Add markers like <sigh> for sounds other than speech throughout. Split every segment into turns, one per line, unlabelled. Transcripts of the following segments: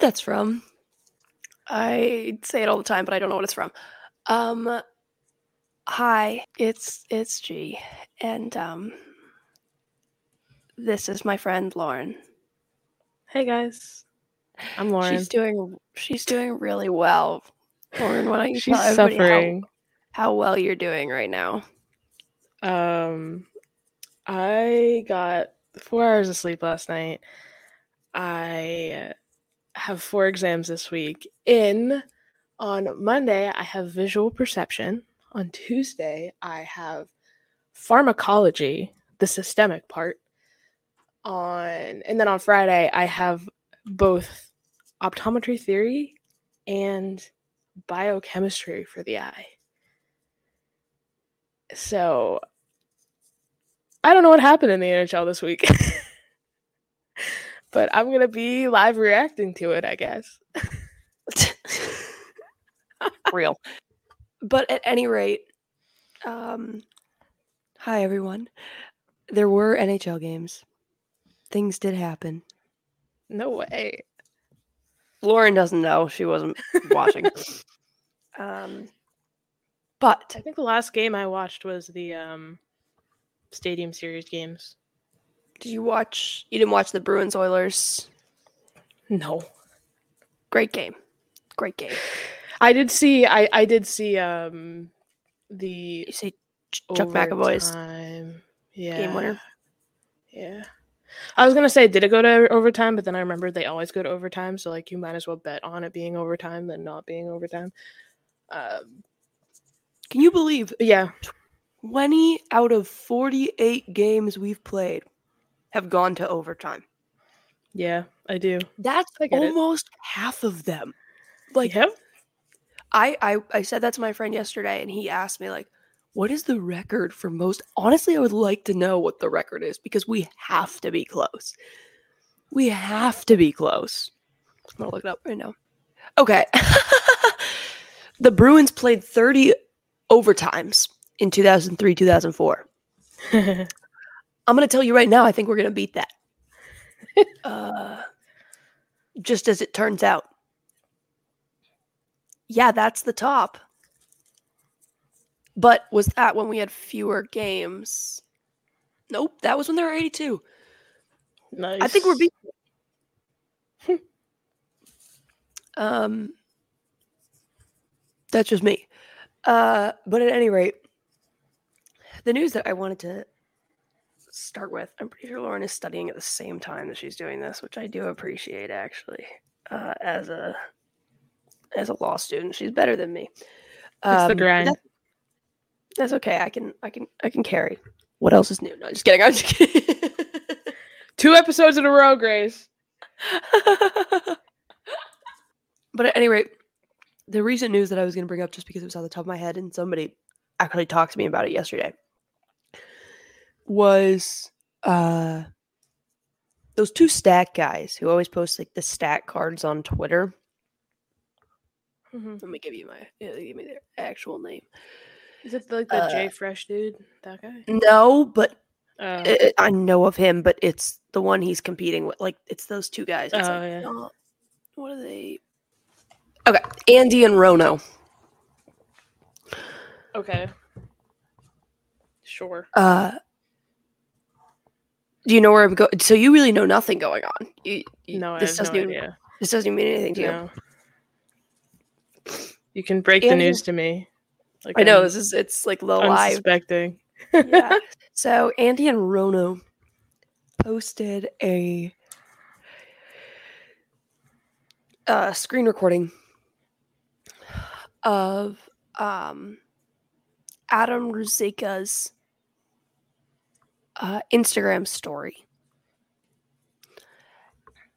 what that's from. I say it all the time, but I don't know what it's from. Um, hi, it's it's G, and um, this is my friend Lauren.
Hey guys, I'm Lauren.
She's doing she's doing really well. Lauren, why don't you
She's
tell everybody how-
suffering.
how well you're doing right now?
Um, I got four hours of sleep last night. I have four exams this week. In on Monday, I have visual perception. On Tuesday, I have pharmacology, the systemic part. On and then on Friday, I have both optometry theory and biochemistry for the eye. So I don't know what happened in the NHL this week. <laughs> but I'm going to be live reacting to it, I guess. <laughs>
Real. But at any rate, um, hi everyone. There were NHL games. Things did happen.
No way.
Lauren doesn't know; she wasn't watching. <laughs> um, but
I think the last game I watched was the um Stadium Series games.
Did you watch? You didn't watch the Bruins Oilers?
No.
Great game. Great game.
I did see I I did see um the
You say Ch- Chuck McAvoy's.
Yeah.
game winner.
Yeah. I was gonna say, did it go to overtime? But then I remembered they always go to overtime, so like you might as well bet on it being overtime than not being overtime. Um,
Can you believe
yeah,
20 out of 48 games we've played have gone to overtime?
yeah, I do.
That's
I get it.
almost half of them. Like
yep.
I, I I said that to my friend yesterday, and he asked me like, "What is the record for most?" Honestly, I would like to know what the record is because we have to be close. We have to be close. I'm gonna look it up right now. Okay, <laughs> the Bruins played 30 overtimes in 2003 2004. <laughs> I'm gonna tell you right now. I think we're gonna beat that. <laughs> uh, just as it turns out. Yeah, that's the top. But was that when we had fewer games? Nope, that was when there were 82.
nice.
I think we're beating. um, that's just me. Uh, but at any rate, the news that I wanted to start with, I'm pretty sure Lauren is studying at the same time that she's doing this, which I do appreciate actually. Uh, as a as a law student, she's better than me.
It's the
Um,
grind.
that- that's okay. I can I can I can carry. What else is new? No, just kidding. I'm just kidding. <laughs>
Two episodes in a row, Grace. <laughs>
but at any rate, the recent news that I was going to bring up just because it was on the top of my head and somebody actually talked to me about it yesterday was uh those two stat guys who always post like the stat cards on Twitter. Let me give you my yeah, give me their actual name.
Is it like the
Uh,
JFresh dude? That guy?
No, but
Oh,
I, I know of him, but it's the one he's competing with. Like it's those two guys. It's
Oh,
like,
yeah.
uh, what are they? Okay, Andy and Rono.
okay. Sure.
Uh, do you know where I'm going? So you really know nothing going on. You, you-
No, I
this
have
doesn't
no
even
idea.
this doesn't mean anything to you.
No. You can break the news to me. Like
I know
I'm
this is it's like low live.
unsuspecting.
yeah. <laughs> So Andy and Rono posted a uh, screen recording of um, Adam Ruzicka's uh, Instagram story,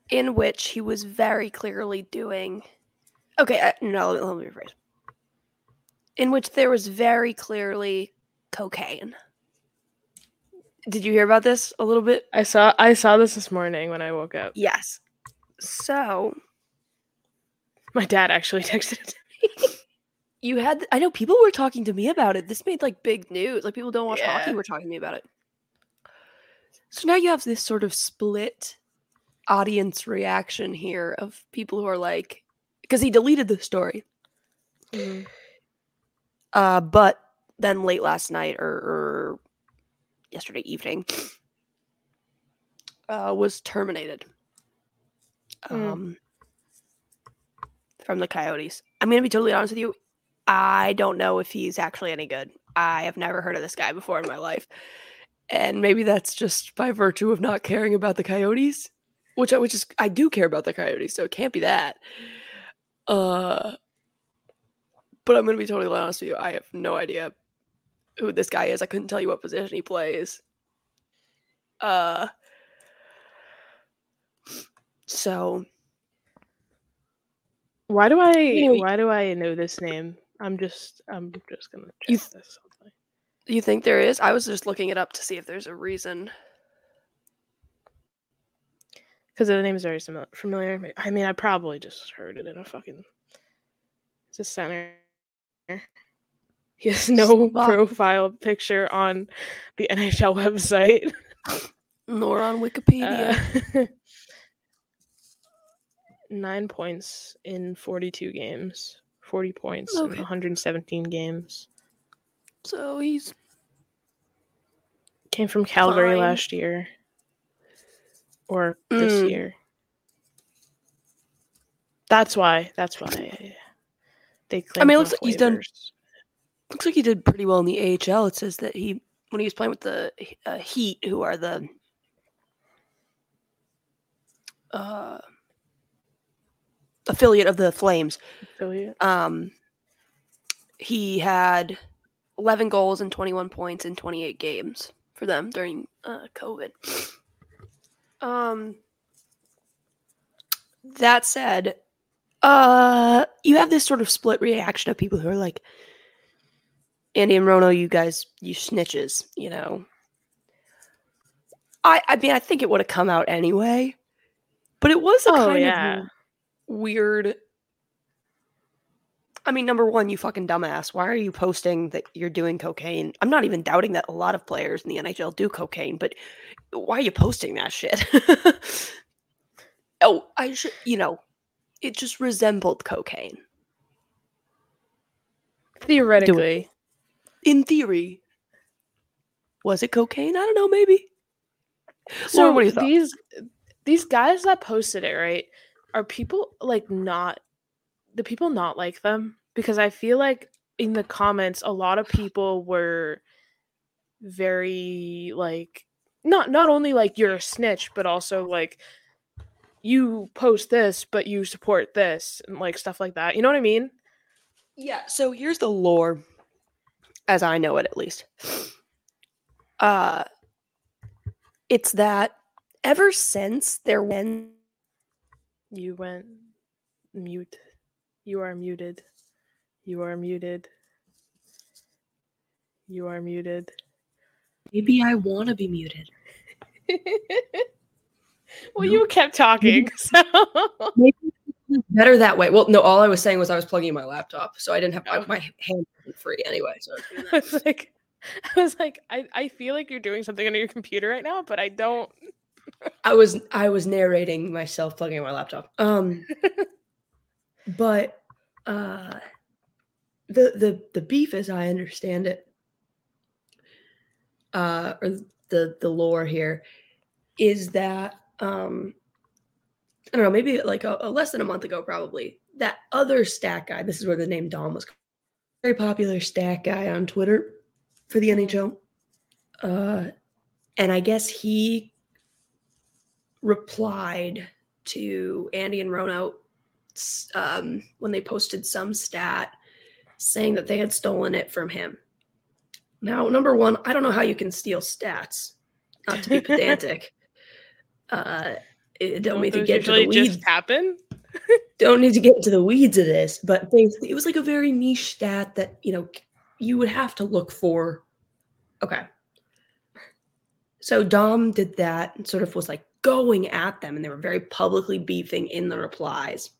in which he was very clearly doing. Okay, uh, no, let me, let me rephrase. In which there was very clearly cocaine. Did you hear about this a little bit?
I saw I saw this this morning when I woke up.
Yes. So
My dad actually <laughs> texted it. to
you had, I know people were talking to me about it. This made like big news. Like people don't watch hockey
Yeah.
were talking to me about it. So now you have this sort of split audience reaction here of people who are like, because he deleted the story.
Mhm.
Uh, but then late last night or, or yesterday evening, uh, was terminated.
Mm.
Um, from the Coyotes. I'm gonna be totally honest with you. I don't know if he's actually any good. I have never heard of this guy before in my life, and maybe that's just by virtue of not caring about the Coyotes, which I which is I do care about the Coyotes, so it can't be that. Uh, but I'm gonna be totally honest with you. I have no idea who this guy is. I couldn't tell you what position he plays. Uh, so
Why do I
Anyway-
why do I know this name? I'm just I'm just gonna check
You
this.
You think there is? I was just looking it up to see if there's a reason.
Because the name is very familiar. I mean, I probably just heard it in a fucking. It's a center. He has no
Stop.
profile picture on the NHL website.
Nor on Wikipedia.
Uh, <laughs> nine points in 42 games. 40 points in 117 games.
So he's
Came from Calgary
Fine.
last year. Or this
Mm.
year. That's why. That's why they claim.
I mean, it looks like he's done- looks like he did pretty well in the AHL. It says that he when he was playing with the uh, Heat, who are the uh, affiliate of the Flames,
affiliate.
um, he had 11 goals and 21 points in 28 games for them during uh, COVID. Um, that said, uh, you have this sort of split reaction of people who are like, Andy and Rono, you guys, you snitches, you know. I, I mean, I think it would have come out anyway, but it was a
Oh,
kind
yeah.
of weird. I mean, number one, you fucking dumbass. Why are you posting that you're doing cocaine? I'm not even doubting that a lot of players in the NHL do cocaine, but why are you posting that shit? <laughs> oh, I should, you know, it just resembled cocaine.
Theoretically.
In theory, was it cocaine? I don't know, maybe.
So
Lauren, what do you
these these guys that posted it, right? Are people like not the people not like them? Because I feel like in the comments a lot of people were very like not not only like you're a snitch, but also like you post this, but you support this and like stuff like that. You know what I mean?
Yeah, so here's the lore as I know it at least. Uh it's that ever since there when
You went mute. You are muted. You are muted. You are muted.
maybe I want to be muted. <laughs>
well,
No.
you kept talking, <laughs> so
Better that way. Well, no, all I was saying was I was plugging in my laptop, so I didn't have
Oh.
my hand free anyway. So I was <laughs>
I was like, I was like, I, I feel like you're doing something on your computer right now, but I don't.
I was I was narrating myself plugging my laptop. Um but uh the the the beef as I understand it uh or the the lore here is that um I don't know, maybe like a, a less than a month ago probably that other stat guy, this is where the name Dom was very popular stat guy on Twitter for the NHL. Uh and I guess he replied to Andy and Rono um, when they posted some stat saying that they had stolen it from him. Now, number one, I don't know how you can steal stats. Not to be <laughs> pedantic. Uh, it, don't need to get to the weeds.
happen. <laughs>
Don't need to get into the weeds of this, but basically, it was like a very niche stat that you know you would have to look for. Okay. So Dom did that and sort of was like going at them, and they were very publicly beefing in the replies.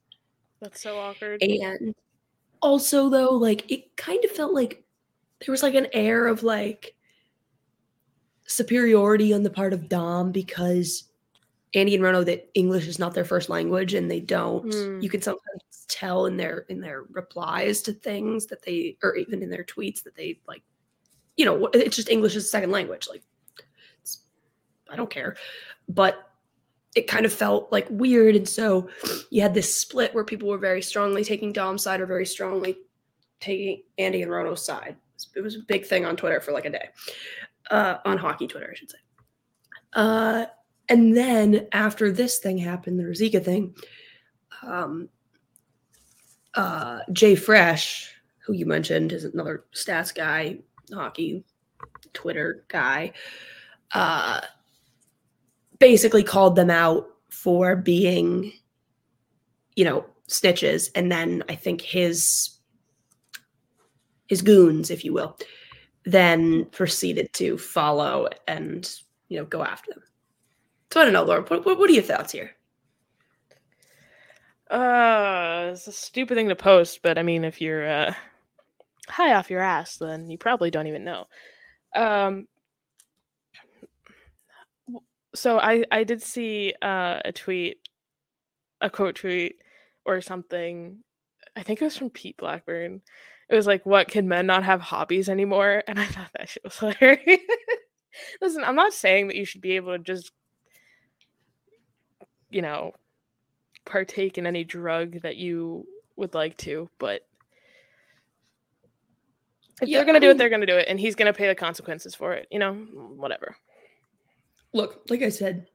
That's so awkward.
And also, though, like it kind of felt like there was like an air of like superiority on the part of Dom because Andy and Rono that English is not their first language and they don't.
Mm.
You can sometimes tell in their in their replies to things that they or even in their tweets that they like. You know, it's just English is a second language. Like, it's, I don't care, but it kind of felt like weird, and so you had this split where people were very strongly taking Dom's side or very strongly taking Andy and Rono's side. It was a big thing on Twitter for like a day, uh, on hockey Twitter, I should say. Uh, and then after this thing happened, the Ruzicka thing, um, uh, JFresh, who you mentioned is another stats guy, hockey Twitter guy, uh, basically called them out for being, you know, snitches. And then I think his his goons, if you will, then proceeded to follow and you know go after them. So I don't know, Laura. What, what, are your thoughts here?
Uh, it's a stupid thing to post, but I mean, if you're uh, high off your ass, then you probably don't even know. Um, so I I did see uh, a tweet, a quote tweet or something. I think it was from Pete Blackburn. It was like, "What can men not have hobbies anymore?" And I thought that shit was <laughs> hilarious. Listen, I'm not saying that you should be able to just, you know, partake in any drug that you would like to, but if
Yeah,
they're gonna
I
do it, they're gonna do it, and he's gonna pay the consequences for it. You know, whatever.
Look, like I said,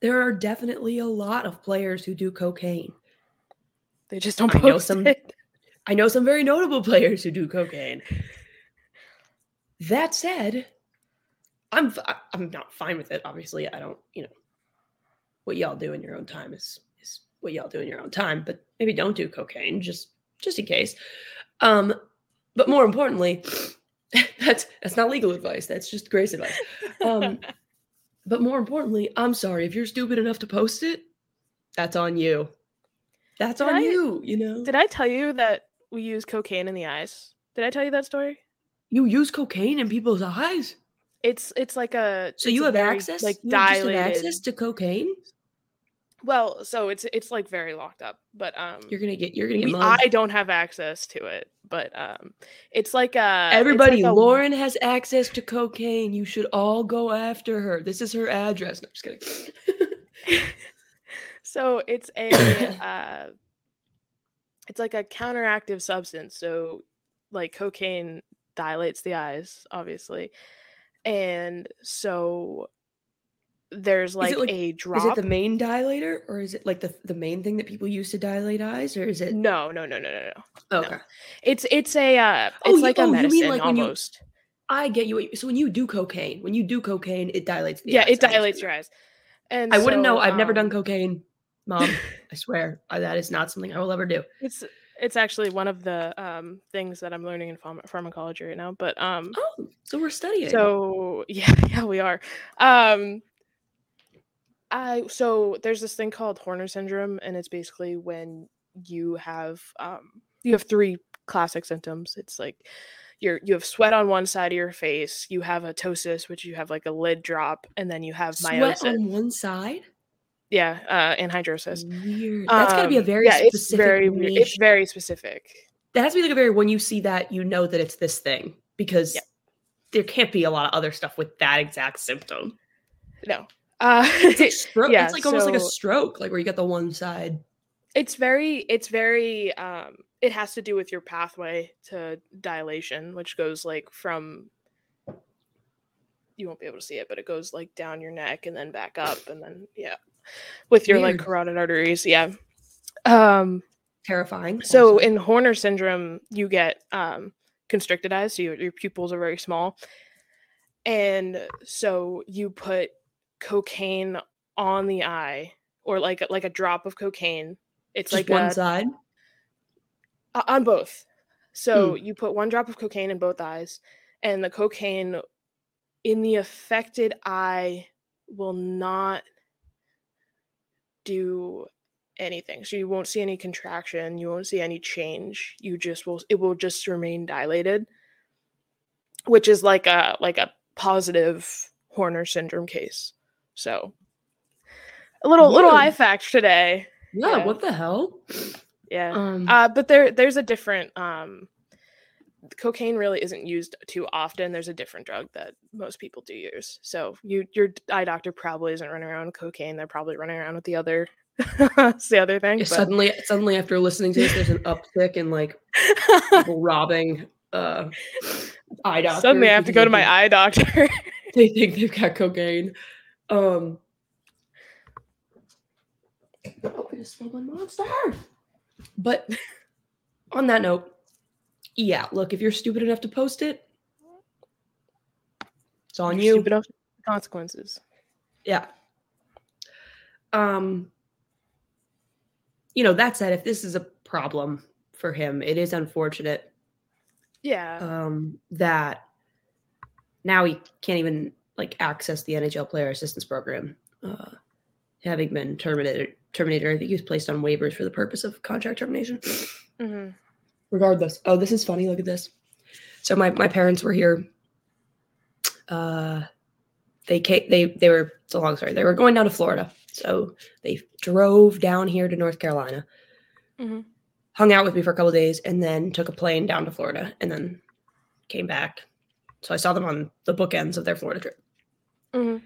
there are definitely a lot of players who do cocaine.
They just don't
I know some-
it.
I know some very notable players who do cocaine. That said, I'm I'm not fine with it. Obviously, I don't. You know, what y'all do in your own time is is what y'all do in your own time. But maybe don't do cocaine just just in case. Um, but more importantly, <laughs> that's that's not legal advice. That's just grace advice. Um, <laughs> but more importantly, I'm sorry if you're stupid enough to post it. That's on you. That's
Did
on
I-
you. You know.
Did I tell you that we use cocaine in the eyes? Did I tell you that story?
you use cocaine in people's eyes.
It's it's like a
So you have
very,
access,
like
you
dilated.
access to cocaine.
Well, so it's it's like very locked up, but um,
You're gonna get. You're gonna get.
we. I don't have access to it, but um, it's like a
Everybody,
like a-
Lauren has access to cocaine. You should all go after her. This is her address. No, just kidding. <laughs> <laughs>
so it's a uh, it's like a counteractive substance. So like cocaine dilates the eyes, obviously, and so there's like,
like-
a drop.
is it the main dilator, or is it like the the main thing that people use to dilate eyes, or is it?
no, no, no, no, no, no.
Okay,
It's it's a uh, it's
Oh, you-
like
oh,
a
you mean
medicine
like when you-
almost.
I get you. So when you do cocaine, when you do cocaine, it dilates. The
yeah,
eyes.
it dilates your eyes. And
I wouldn't know. I've never done
um,
cocaine, mom. <laughs> I swear that is not something I will ever do.
It's it's actually one of the um things that I'm learning in pharm- pharmacology right now. But um,
Oh, so we're studying.
so <laughs> yeah, yeah, we are. Um, I so there's this thing called Horner syndrome, and it's basically when you have um you have three classic symptoms. It's like you're you have sweat on one side of your face, you have ptosis, which you have like a lid drop, and then you have
sweat on one side.
Yeah, uh, anhidrosis.
Weird. That's got to be a
Um,
very
yeah,
specific
it's very
niche.
It's very specific.
that has to be like a very when you see that you know that it's this thing because
Yeah.
there can't be a lot of other stuff with that exact symptom.
No. Uh,
It's like <laughs> stroke.
Yeah,
it's like almost like a stroke, like where you get the one side.
it's very it's very um it has to do with your pathway to dilation which goes like from you won't be able to see it but it goes like down your neck and then back up and then yeah with your like carotid arteries yeah um
Terrifying.
so
also.
in horner syndrome you get um constricted eyes so your, your pupils are very small and so you put cocaine on the eye or like like a drop of cocaine it's
just
like
one
a,
side.
uh, on both. So you put one drop of cocaine in both eyes, and the cocaine in the affected eye will not do anything. So you won't see any contraction, you won't see any change. You just will it will just remain dilated, which is like a like a positive Horner syndrome case. So a little little
Word.
eye fact today.
Yeah,
Yeah.
what the hell?
Yeah.
Um,
Uh, but there there's a different um cocaine really isn't used too often. There's a different drug that most people do use. So you your eye doctor probably isn't running around with cocaine. They're probably running around with the other it's <laughs> the other thing. but-
suddenly, suddenly after listening to this, there's an <laughs> uptick in like people <laughs> robbing uh, eye doctors.
Suddenly I have to go to my eye doctor.
They think they've got cocaine. Um, oh, I just spilled my monster. But <laughs> on that note, yeah, look, if you're stupid enough to post it, it's on you.
Stupid enough consequences.
Yeah. Um you know, that said, if this is a problem for him, it is unfortunate
Yeah.
um that now he can't even like access the NHL player assistance program. Uh having been terminated terminated, I think he was placed on waivers for the purpose of contract termination.
hmm
regardless. Oh this is funny. Look at this. So my, my parents were here. Uh they came they they were it's a long story. They were going down to florida. So they drove down here to north carolina
Mhm.
hung out with me for a couple of days and then took a plane down to florida and then came back. So i saw them on the bookends of their florida trip
hmm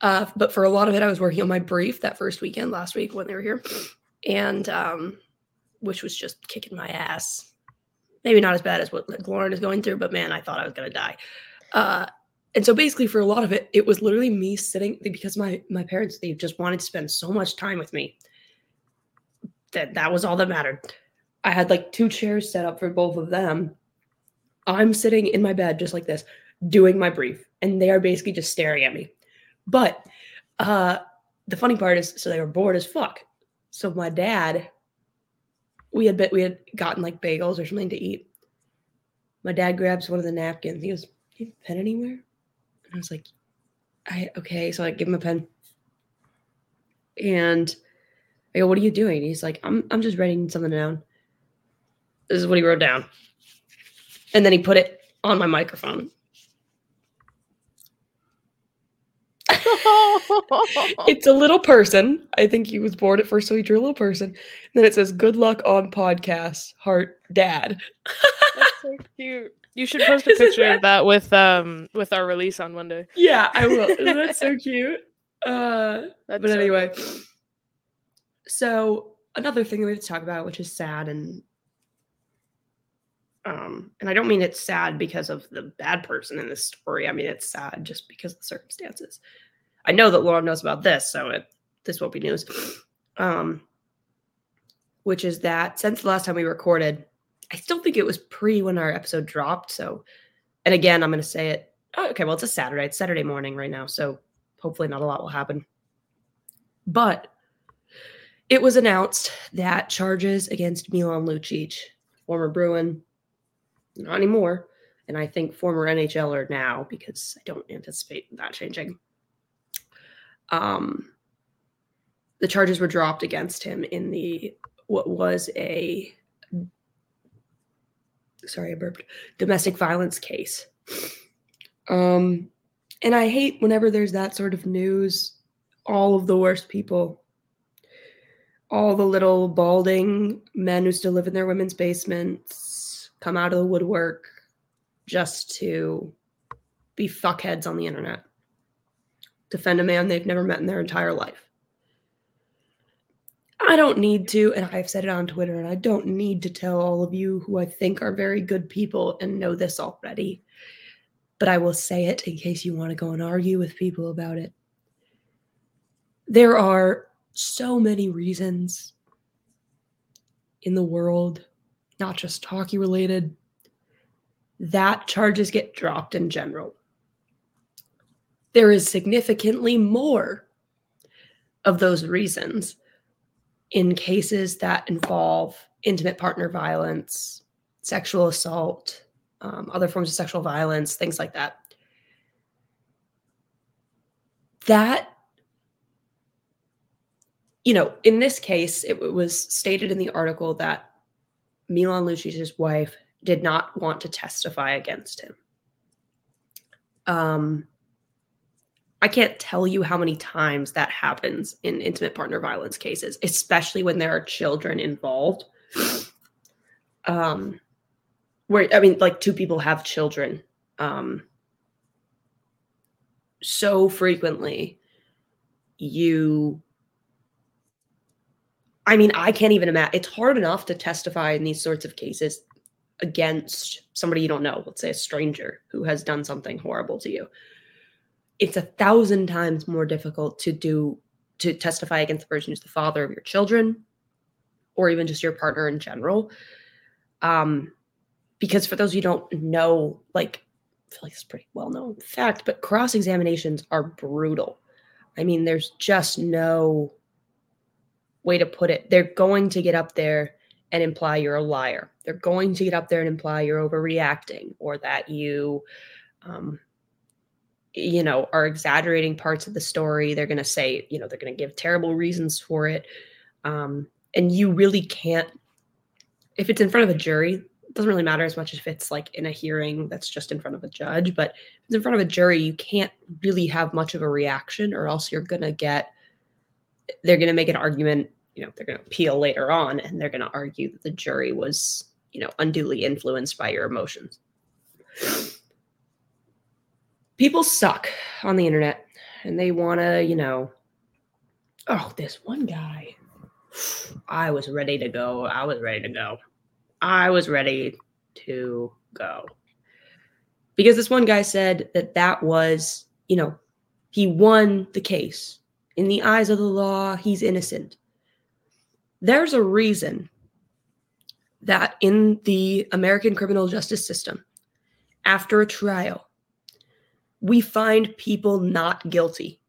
uh, but for a lot of it, I was working on my brief that first weekend last week when they were here, and um, which was just kicking my ass. Maybe not as bad as what Lauren is going through, but man, I thought I was gonna die. Uh, and so basically, for a lot of it, it was literally me sitting because my my parents they just wanted to spend so much time with me that that was all that mattered. I had like two chairs set up for both of them. I'm sitting in my bed just like this, doing my brief, and they are basically just staring at me. But uh the funny part is so they were bored as fuck. So my dad, we had bit we had gotten like bagels or something to eat. My dad grabs one of the napkins. He goes, you have a pen anywhere?" And I was like, I okay. So I give him a pen. And I go, What are you doing? He's like, I'm I'm just writing something down. This is what he wrote down. And then he put it on my microphone. <laughs> it's a little person. I think he was bored at first, so he drew a little person. And then it says, "Good luck on podcasts, heart, dad."
That's so cute. You should post a <laughs>
Isn't
picture
that-
of that with um with our release on Monday.
Yeah, I will. Isn't that <laughs> so cute? Uh,
That's
but
so
anyway,
cool.
so another thing that we have to talk about, which is sad, and um, and I don't mean it's sad because of the bad person in this story. I mean it's sad just because of the circumstances. I know that Laura knows about this, so it this won't be news. Um, which is that since the last time we recorded, I still think it was pre when our episode dropped. So, and again, I'm going to say it. Oh, okay, well, it's a Saturday. It's Saturday morning right now, so hopefully not a lot will happen. But it was announced that charges against Milan Lucic, former Bruin, not anymore, and I think former NHLer now because I don't anticipate that changing. Um, the charges were dropped against him in the what was a sorry, I burped domestic violence case. Um, and I hate whenever there's that sort of news. All of the worst people, all the little balding men who still live in their women's basements, come out of the woodwork just to be fuckheads on the internet, defend a man they've never met in their entire life. I don't need to, and I've said it on Twitter, and I don't need to tell all of you who I think are very good people and know this already. But I will say it in case you want to go and argue with people about it. There are so many reasons in the world, not just hockey related, that charges get dropped in general. There is significantly more of those reasons in cases that involve intimate partner violence, sexual assault, um, other forms of sexual violence, things like that. That, you know, in this case, it w- was stated in the article that Milan Lucic's wife did not want to testify against him. Um, I can't tell you how many times that happens in intimate partner violence cases, especially when there are children involved. Um, where I mean, like two people have children. Um, so frequently, you. I mean, I can't even imagine. It's hard enough to testify in these sorts of cases against somebody you don't know, let's say a stranger who has done something horrible to you it's a thousand times more difficult to do to testify against the person who's the father of your children or even just your partner in general. Um because for those you don't know like i feel like it's pretty well known fact but cross examinations are brutal. I mean there's just no way to put it. They're going to get up there and imply you're a liar. They're going to get up there and imply you're overreacting or that you um, you know, are exaggerating parts of the story. They're going to say, you know, they're going to give terrible reasons for it. Um, and you really can't, if it's in front of a jury, it doesn't really matter as much if it's like in a hearing that's just in front of a judge. But if it's in front of a jury, you can't really have much of a reaction, or else you're going to get, they're going to make an argument, you know, they're going to appeal later on, and they're going to argue that the jury was, you know, unduly influenced by your emotions people suck on the internet and they want to, you know, oh, this one guy, I was ready to go. I was ready to go. I was ready to go. Because this one guy said that that was, you know, he won the case. In the eyes of the law, he's innocent. There's a reason that in the American criminal justice system, after a trial, we find people not guilty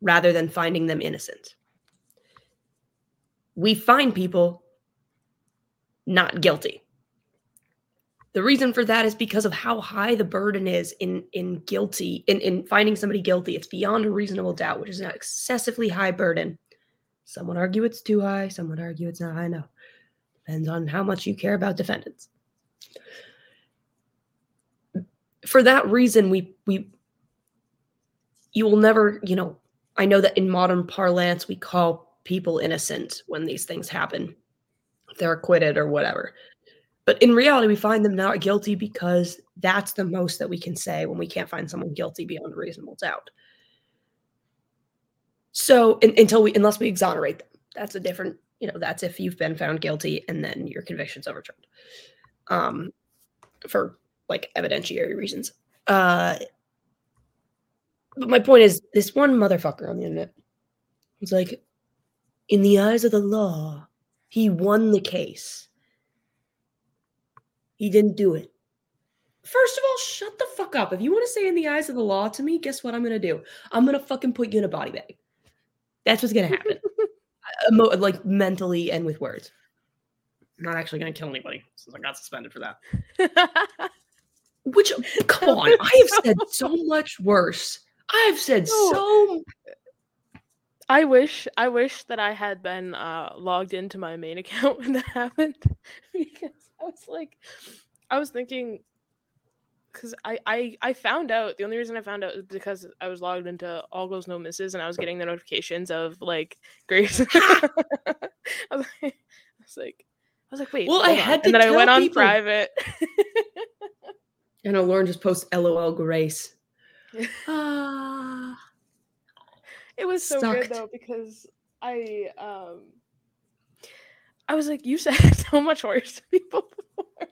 rather than finding them innocent. We find people not guilty. The reason for that is because of how high the burden is in in guilty in, in finding somebody guilty. It's beyond a reasonable doubt, which is an excessively high burden. Some would argue it's too high, some would argue it's not high enough. Depends on how much you care about defendants. For that reason, we we you will never, you know, I know that in modern parlance, we call people innocent when these things happen, they're acquitted or whatever. But in reality, we find them not guilty because that's the most that we can say when we can't find someone guilty beyond reasonable doubt. So in, until we, unless we exonerate them, that's a different, you know, that's if you've been found guilty and then your conviction's overturned, um, for like evidentiary reasons. Uh, but my point is, this one motherfucker on the internet was like, in the eyes of the law, he won the case. He didn't do it. First of all, shut the fuck up. If you want to say in the eyes of the law to me, guess what I'm going to do? I'm going to fucking put you in a body bag. That's what's going to happen. <laughs> like mentally and with words. I'm not actually going to kill anybody since I got suspended for that. <laughs> Which, come on, I have said so much worse I've said so.
I wish I wish that I had been uh, logged into my main <laughs> account when that happened because I was like, I was thinking because I, I I found out the only reason I found out is because I was logged into All Goals No Mrs and I was getting the notifications of like Grace. <laughs> I, was like, I was like, I was like, wait.
Well, I had
on. and then I went people. on private. <laughs>
and know Lauren just post LOL Grace. <laughs>
ah. It was so Sucked. good though because I um I was like, you said <laughs> so much worse to people before.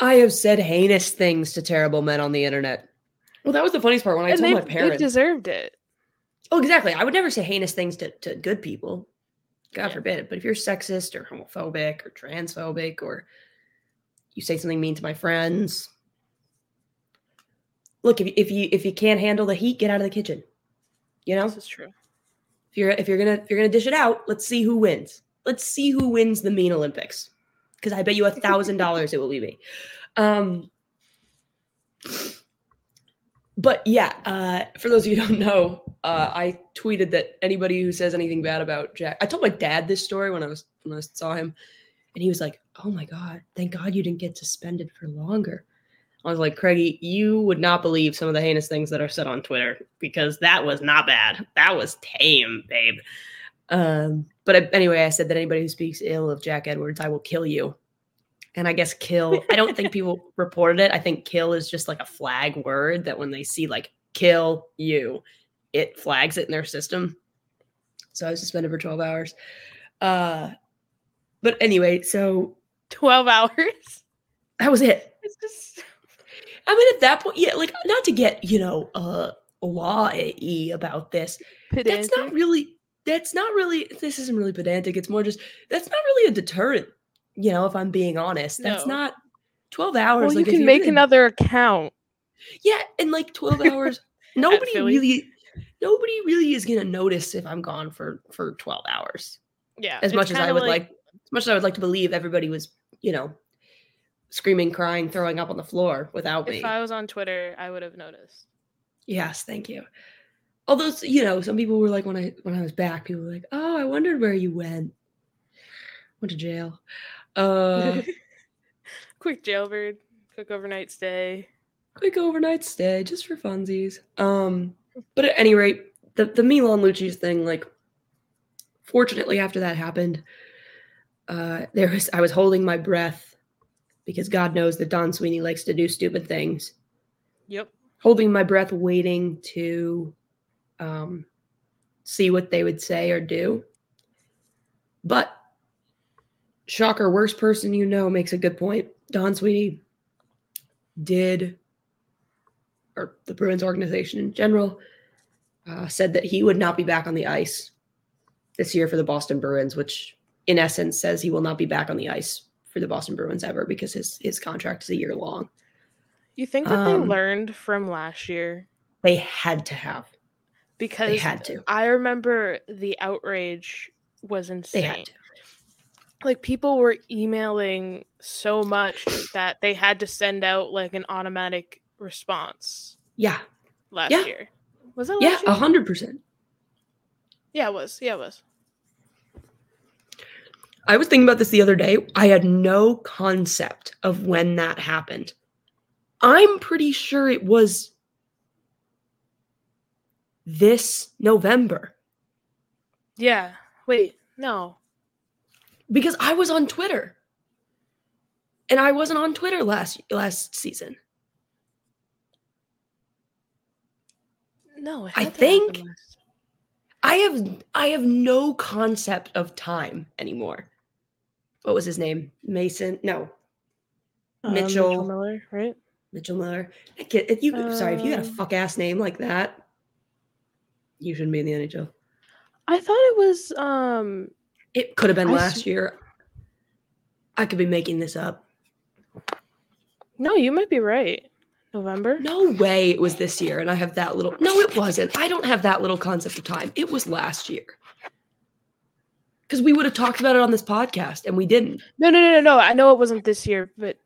I have said heinous things to terrible men on the internet. Well, that was the funniest part when I and told my parents.
They deserved it.
Oh, exactly. I would never say heinous things to, to good people. God yeah. forbid. But if you're sexist or homophobic or transphobic or you say something mean to my friends, look if, if you if you can't handle the heat get out of the kitchen you know?
This is true.
If you're if you're gonna if you're gonna dish it out let's see who wins. Let's see who wins the mean olympics because i bet you a thousand dollars it will be me. Um but yeah uh for those of you who don't know uh i tweeted that anybody who says anything bad about jack i told my dad this story when i was when i saw him and he was like oh my god thank god you didn't get suspended for longer I was like, Craigie, you would not believe some of the heinous things that are said on Twitter because that was not bad. That was tame, babe. Um, but anyway, I said that anybody who speaks ill of Jack Edwards, I will kill you. And I guess kill, I don't think people <laughs> reported it. I think kill is just like a flag word that when they see like kill you, it flags it in their system. So I was suspended for 12 hours. Uh, but anyway, so
12 hours.
that was it.
It's just
I mean, at that point, yeah, like not to get you know uh law y about this. That's not really. That's not really. This isn't really pedantic. It's more just that's not really a deterrent. You know, if I'm being honest, that's
No.
not twelve hours.
Well, you
like, if
can make another account.
Yeah, and like twelve hours. <laughs> nobody really. Nobody really is gonna notice if I'm gone for for twelve hours.
Yeah.
As much as I would like, as much as I would like to believe, everybody was, you know, screaming, crying, throwing up on the floor without me.
If I was on Twitter, I would have noticed.
Yes, thank you. Although you know, some people were like when I when I was back, people were like, "Oh, I wondered where you went. Went to jail." Uh, <laughs>
Quick jailbird, quick overnight stay.
quick overnight stay just for funsies. Um, but at any rate, the the Milan Lucic's thing, like, fortunately, after that happened, uh, there was I was holding my breath because God knows that Don Sweeney likes to do stupid things.
Yep.
holding my breath, waiting to um, see what they would say or do. But shocker, worst person you know makes a good point. Don Sweeney did, or the Bruins organization in general, uh, said that he would not be back on the ice this year for the Boston Bruins, which in essence says he will not be back on the ice for the Boston Bruins ever because his his contract is a year long.
You think that
Um,
they learned from last year?
They had to have.
Because
They had to.
I remember the outrage was
They
insane.
had to.
Like people were emailing so much that they had to send out like an automatic response
Yeah.
last
Yeah.
year. Was that
Yeah,
last
a
year?
hundred percent.
Yeah, it was. Yeah, it was.
I was thinking about this the other day. I had no concept of when that happened. I'm pretty sure it was this November
Yeah. Wait, no.
because I was on Twitter. And I wasn't on Twitter last last season.
No,
I
had to happen
think- I have I have no concept of time anymore. What was his name? Mason? No,
Uh,
Mitchell-
Miller, right?
Mitchell Miller. I get- If you sorry, if you got a
Um,
fuck ass name like that, you shouldn't be in the NHL.
I thought it was um
It could have been
I
last
s-
year. I could be making this up.
no, you might be right. November?
No way it was this year, and I have that little. No, it wasn't. I don't have that little concept of time. It was last year. Because we would have talked about it on this podcast, and we didn't.
No, no, no, no, no. I know it wasn't this year, but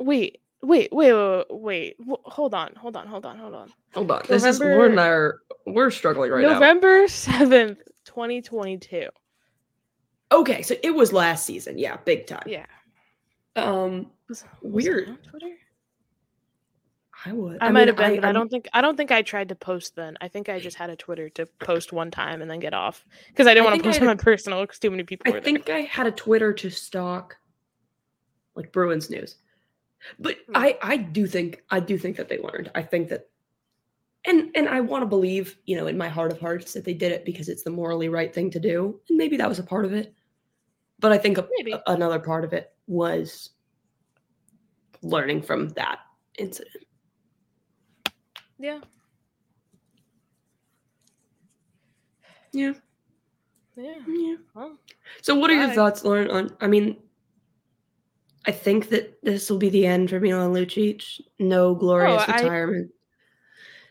wait, wait, wait, wait, wait. wait. Hold on, hold on, hold on, hold on.
Hold on. This is
November-
Lauren and I are we're struggling right now.
November seventh, twenty twenty-two.
Okay, so it was last season. Yeah, big time.
Yeah.
Um,
Was, was
Weird.
on Twitter?
I would.
I, might
mean,
have been, I
I'm-
don't think I don't think I tried to post then. I think I just had a Twitter to post one time and then get off because I didn't want to post on my personal because too many people were
I think I had a Twitter to stalk like Bruins news. But
Hmm.
I I do think I do think that they learned. I think that and and I want to believe, you know, in my heart of hearts that they did it because it's the morally right thing to do. And maybe that was a part of it. But I think a,
Maybe.
a- another part of it was learning from that incident.
Yeah.
Yeah.
Yeah.
Yeah.
Well,
So what are your thoughts, Lauren, on I mean I think that this will be the end for Milan Lucic. No glorious oh,
I-
retirement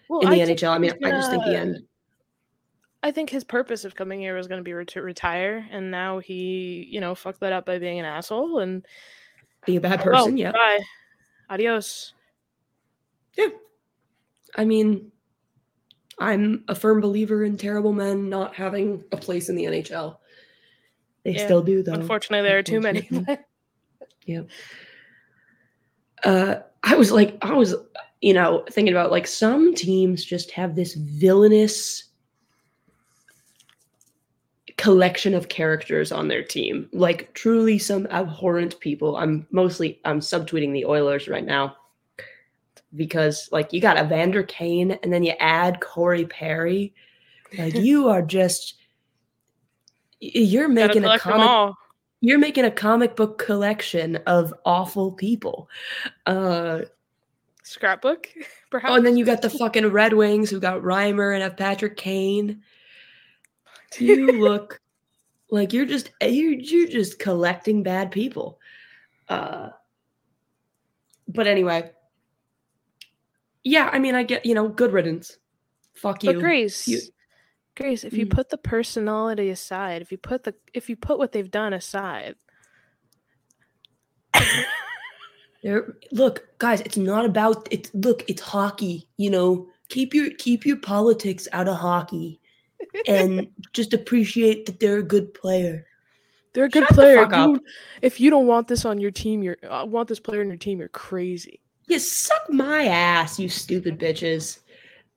well
in the
I
NHL. I mean, I just think the end.
I think his purpose of coming here was going to be re- to retire, and now he, you know, fucked that up by being an asshole. And
Being a bad
well,
person, yeah.
bye, adios.
Yeah. I mean, I'm a firm believer in terrible men not having a place in the NHL. They
Yeah.
still do, though.
Unfortunately, there are too many. <laughs>
yeah. uh, I was like, I was, you know, thinking about like some teams just have this villainous collection of characters on their team, like truly some abhorrent people. I'm mostly I'm subtweeting the Oilers right now because like you got Evander Kane and then you add Corey Perry, like you are just you're making a comic you're making a comic book collection of awful people. Uh
Scrapbook, perhaps. <laughs>
oh, and then you got the fucking Red Wings who got Reimer and have Patrick Kane. <laughs> You look like you're just you're, you're just collecting bad people. Uh but anyway. Yeah, I mean I get, you know, good riddance. Fuck you.
But Grace,
You-
Grace, if you
Mm.
put the personality aside, if you put the if you put what they've done aside,
There, look, guys, it's not about it's look, it's hockey, you know. Keep your keep your politics out of hockey and <laughs> just appreciate that they're a good player.
they're a good
Shut
player. If you, if you don't want this on your team, you're uh, want this player on your team, you're crazy.
You suck my ass, you stupid bitches.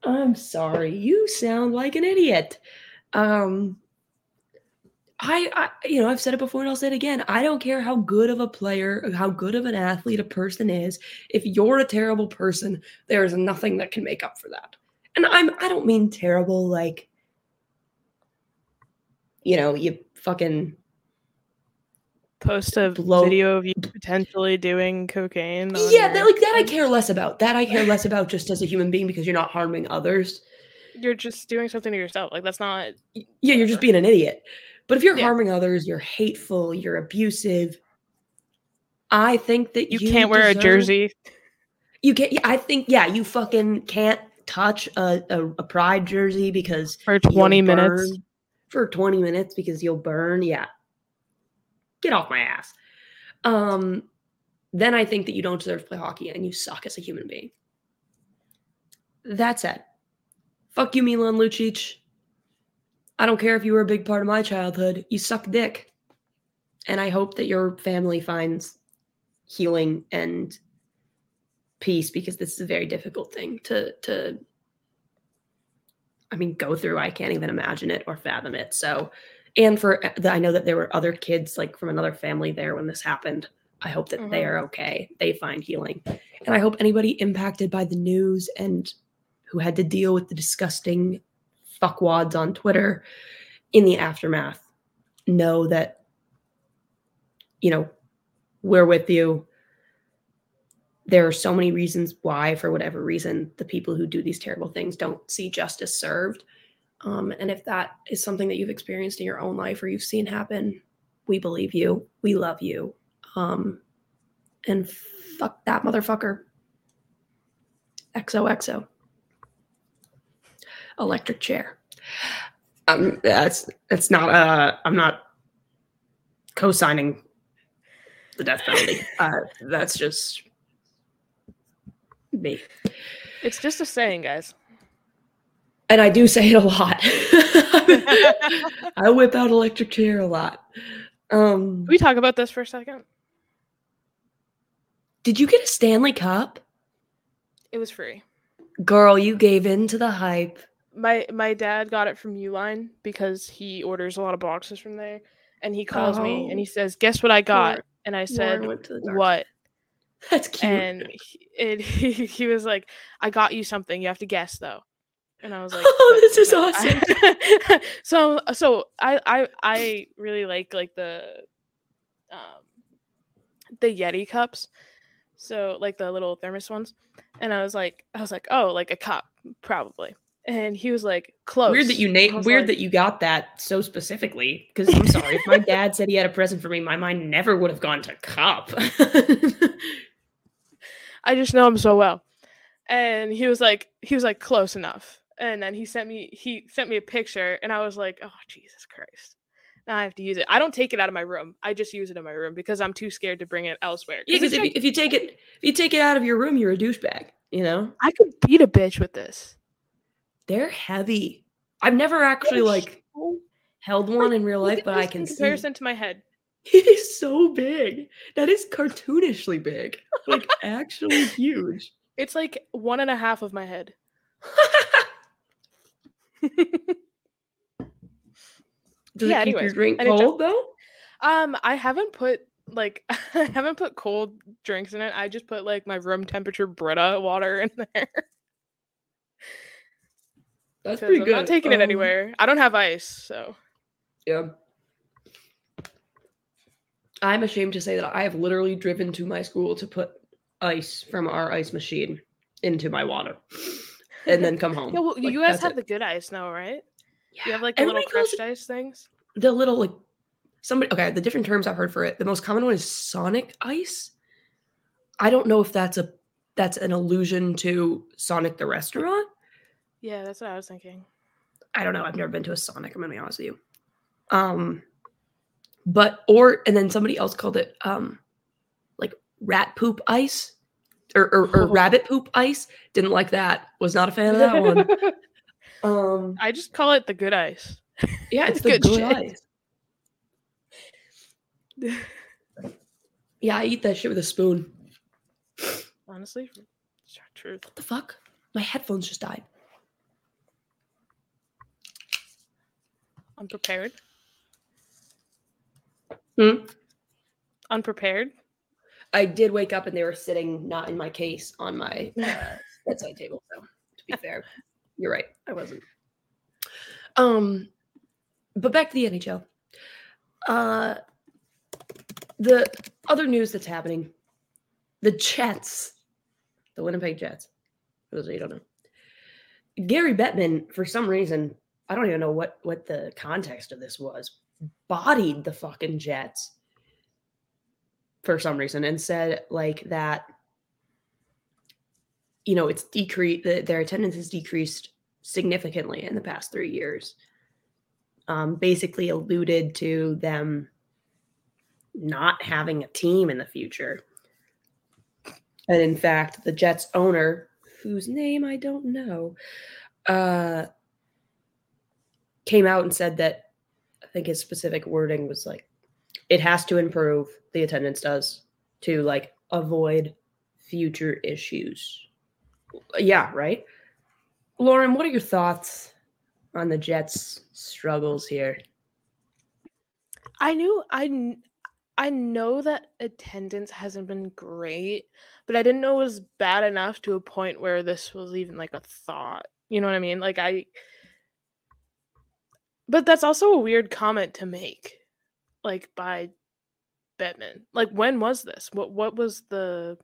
I'm sorry. You sound like an idiot. Um I, I you know, I've said it before and I'll say it again. I don't care how good of a player, how good of an athlete a person is. If you're a terrible person, there is nothing that can make up for that. And I'm I don't mean terrible like you know, you fucking
Post a
Blow-
video of you potentially doing cocaine.
Yeah, that, like that I care less about. That I care less <laughs> about just as a human being because you're not harming others.
You're just doing something to yourself. Like that's not.
yeah, you're just being an idiot. But if you're
Yeah.
harming others, you're hateful, you're abusive. I think that
You,
you,
can't wear a jersey.
You can't. yeah, I think yeah, you fucking can't touch a, a, a pride jersey because
for 20 minutes.
for 20 minutes because you'll burn. Yeah, get off my ass. Um, then I think that you don't deserve to play hockey and you suck as a human being. That said, fuck you, Milan Lucic. I don't care if you were a big part of my childhood. You suck dick. And I hope that your family finds healing and peace because this is a very difficult thing to to I mean go through. I can't even imagine it or fathom it. So and for the, I know that there were other kids like from another family there when this happened. I hope that they
Mhm.
are okay. They find healing. And I hope anybody impacted by the news and who had to deal with the disgusting fuckwads on Twitter in the aftermath know that, you know, we're with you. There are so many reasons why, for whatever reason, the people who do these terrible things don't see justice served. Um, and if that is something that you've experienced in your own life or you've seen happen, we believe you. We love you. Um, and fuck that motherfucker. XOXO. Electric chair. Um, that's that's not. Uh, I'm not co-signing the death penalty. <laughs> uh, that's just me,
It's just a saying, guys.
And I do say it a lot. <laughs> I whip out electric chair a lot. Um,
Can we talk about this for a second?
did you get a Stanley Cup,
It was free.
girl? You gave in to the hype.
My my dad got it from Uline because he orders a lot of boxes from there, and he calls me and he says, "Guess what I got?"
Poor
and I said,
Lauren went to the dark
"What?" <laughs>
That's cute.
And he, <laughs> it, he, he was like, "I got you something. You have to guess though." And I was like,
Oh, <laughs> this is awesome.
I-" <laughs> so so I I I <laughs> really like like the um the Yeti cups. So like the little thermos ones. And I was like I was like, "Oh, like a cup, probably." And he was like, "Close."
Weird that you name. Weird
like-
that you got that so specifically. Because I'm sorry, if my dad said he had a present for me, my mind never would have gone to cup.
I just know him so well. And he was like, he was like, close enough. And then he sent me, he sent me a picture, and I was like, oh Jesus Christ! Now I have to use it. I don't take it out of my room. I just use it in my room because I'm too scared to bring it elsewhere. 'Cause
yeah, because
it's
if, you- if you take it, if you take it out of your room, you're a douchebag. You know,
I could beat a bitch with this.
they're heavy. I've never actually like
so-
held one in real life, but I can
in
see.
comparison to my head. <laughs>
It is so big. That is cartoonishly big. Like <laughs> actually huge.
It's like one and a half of my head. <laughs>
Does
Yeah,
it keep your drink
anyways.
cold though?
Um, I haven't put like <laughs> I haven't put cold drinks in it. I just put like my room temperature Brita water in there. <laughs>
That's pretty
I'm
good.
not taking it
Um,
anywhere. I don't have ice, so
Yeah. I'm ashamed to say that I have literally driven to my school to put ice from our ice machine into my water and then come home.
yeah. Well,
Like,
you guys have
it.
the good ice now, right?
Yeah.
You have like the little
Everybody
crushed ice things.
the little like somebody okay, the different terms I've heard for it. The most common one is Sonic ice. I don't know if that's a that's an allusion to Sonic the restaurant.
Yeah, that's what I was thinking.
I don't know. I've never been to a Sonic. I'm gonna be honest with you. Um, but or and then somebody else called it um, like rat poop ice or or, or
Oh. <laughs>
rabbit poop ice. Didn't like that. Was not a fan of that one. <laughs> Um,
I just call it the good ice.
yeah, it's
It's
the
good
good,
shit.
ice. Yeah, I eat that shit with a spoon.
Honestly, tr- truth.
What the fuck? My headphones just died.
Unprepared.
Hmm?
Unprepared.
I did wake up and they were sitting not in my case on my <laughs> uh, bedside table. So to be fair, you're right. I wasn't. Um, but back to the NHL. Uh, the other news that's happening: the Jets, the Winnipeg Jets. For those of you who don't know, Gary Bettman, for some reason, I don't even know what what the context of this was, bodied the fucking Jets for some reason and said like that you know it's decreased their attendance has decreased significantly in the past three years um, basically alluded to them not having a team in the future. And in fact the jets owner whose name i don't know uh, came out and said that i think his specific wording was like it has to improve the attendance does to like avoid future issues yeah right lauren what are your thoughts on the jets struggles here
I knew I I know that attendance hasn't been great, but I didn't know it was bad enough to a point where this was even like a thought. You know what I mean? Like I But that's also a weird comment to make like by Bettman. Like when was this? What what was the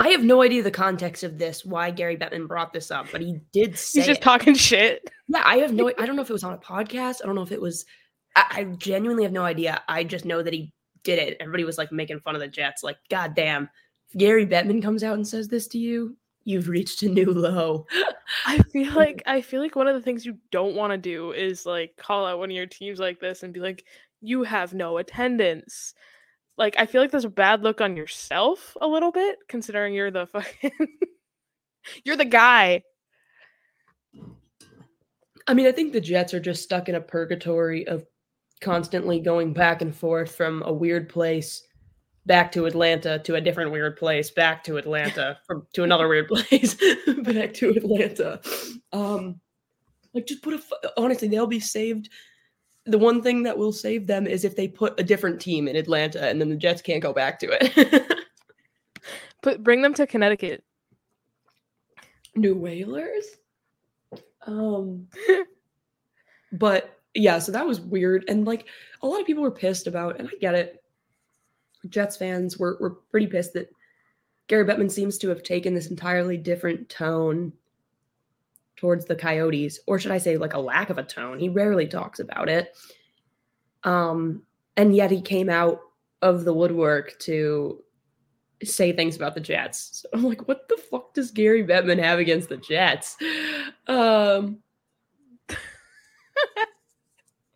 i have no idea the context of this why gary bettman brought this up but he did say
He's just
it.
talking shit.
yeah i have no <laughs> i don't know if it was on a podcast i don't know if it was I, I genuinely have no idea i just know that he did it everybody was like making fun of the jets like god damn gary bettman comes out and says this to you you've reached a new low
I <laughs> feel like I feel like one of the things you don't want to do is like call out one of your teams like this and be like, you have no attendance. Like I feel like there's a bad look on yourself a little bit, considering you're the fucking <laughs> you're the guy.
I mean, I think the Jets are just stuck in a purgatory of constantly going back and forth from a weird place back to Atlanta to a different weird place, back to Atlanta <laughs> from to another weird place, <laughs> back to Atlanta. Um, like just put a honestly, they'll be saved. The one thing that will save them is if they put a different team in Atlanta, and then the Jets can't go back to it. <laughs>
Put bring them to Connecticut.
New Whalers. Um, but yeah, so that was weird, and like a lot of people were pissed about, and I get it. Jets fans were were pretty pissed that Gary Bettman seems to have taken this entirely different tone towards the Coyotes, or should I say, like a lack of a tone. He rarely talks about it, um, and yet he came out of the woodwork to say things about the Jets. So I'm like, what the fuck does Gary Bettman have against the Jets? Um, <laughs>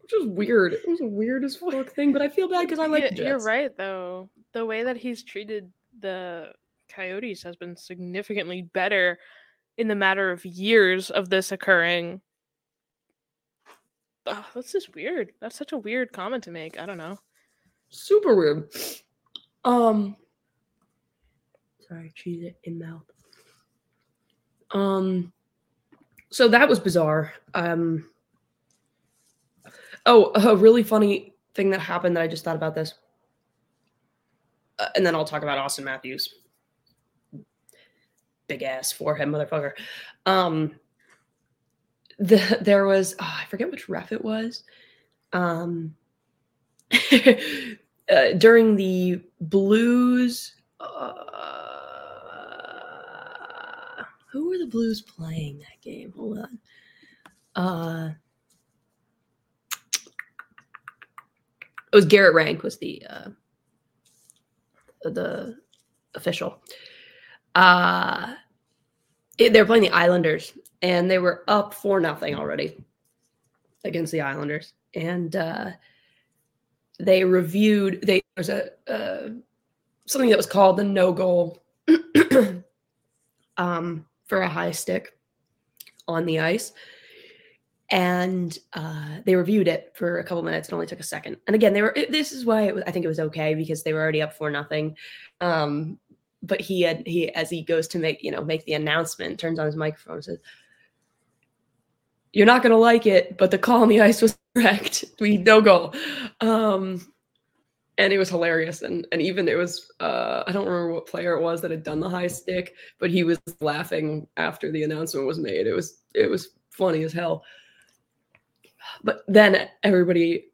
which was weird. It was a weird as fuck thing, but I feel bad because I like
Yeah,
the
you're right though. The way that he's treated the Coyotes has been significantly better in the matter of years of this occurring. oh, that's just weird. That's such a weird comment to make. I don't know.
Super weird. Um sorry, cheese it in mouth. Um so that was bizarre. Um Oh, a really funny thing that happened that I just thought about this. Uh, and then I'll talk about Auston Matthews. Big ass forehead motherfucker. Um the there was oh, I forget which ref it was. Um <laughs> uh, during the Blues. Uh, who were the Blues playing that game? Hold on. Uh, it was Garrett Rank was the uh, the official. Uh, they were playing the Islanders, and they were up four nothing already against the Islanders, and uh, they reviewed. They there was a uh, something that was called the no goal <clears throat> um, for a high stick on the ice, and uh, they reviewed it for a couple minutes. It only took a second. And again, they were. It, this is why was, I think it was okay because they were already up for nothing. Um, but he had he as he goes to make you know make the announcement, turns on his microphone says. You're not gonna like it, but the call on the ice was <laughs> correct. We no goal. Um, and it was hilarious and and even it was uh i don't remember what player it was that had done the high stick but he was laughing after the announcement was made it was it was funny as hell but then everybody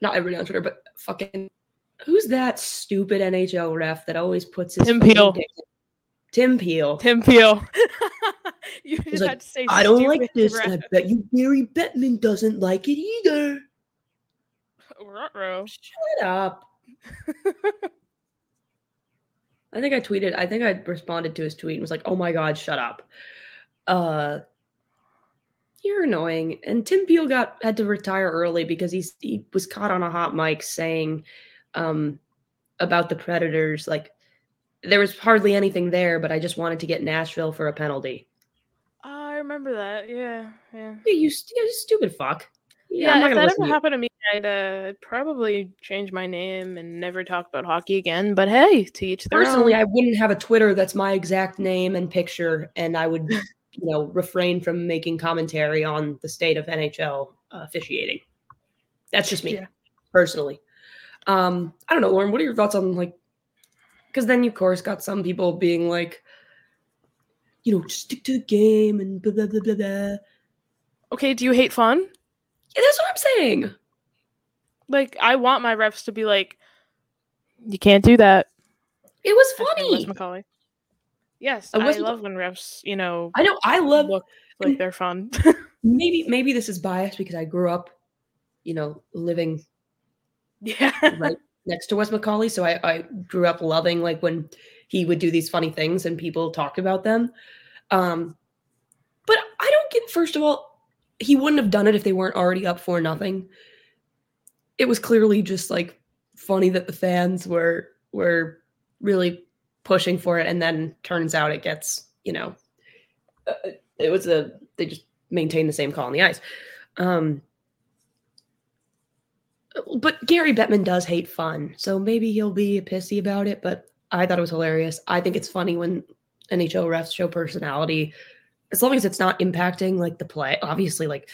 not everybody on twitter but fucking who's that stupid nhl ref that always puts his
Tim Peel.
tim peel
Tim Peel. <laughs> <laughs> you just
like,
had to say
i don't like this and i bet you gary bettman doesn't like it either
Ruh-roh.
shut up <laughs> I think I tweeted. I think I responded to his tweet and was like, "Oh my god, shut up." Uh, you're annoying. And Tim Peel got had to retire early because he's he was caught on a hot mic saying um, about the Predators. Like there was hardly anything there, but I just wanted to get Nashville for a penalty.
I remember that. Yeah, yeah.
Yeah, you, you stupid fuck.
Yeah,
I'm
if that ever
to
happened to me, I'd uh, probably change my name and never talk about hockey again. But hey, to each their
Personally,
own.
I wouldn't have a Twitter that's my exact name and picture, and I would, <laughs> you know, refrain from making commentary on the state of NHL uh, officiating. That's just me,
Yeah.
personally. Um, I don't know, Lauren. What are your thoughts on like? Because then, you, of course, got some people being like, you know, just stick to the game and blah blah blah blah blah.
Okay, do you hate fun?
Yeah, that's what I'm saying.
Like, I want my refs to be like, you can't do that.
It was funny.
McCauley. Yes,
Uh,
I love when refs, you know,
I know. I love
look like they're fun. <laughs>
maybe maybe this is biased because I grew up, you know, living
yeah.
right next to Wes McCauley. So I, I grew up loving like when he would do these funny things and people talked about them. Um, but I don't get. First of all, he wouldn't have done it if they weren't already up for nothing. It was clearly just like funny that the fans were were really pushing for it, and then turns out it gets you know, uh, it was a they just maintain the same call on the ice. Um, but Gary Bettman does hate fun, so maybe he'll be pissy about it. But I thought it was hilarious. I think it's funny when NHL refs show personality, as long as it's not impacting like the play. Obviously, like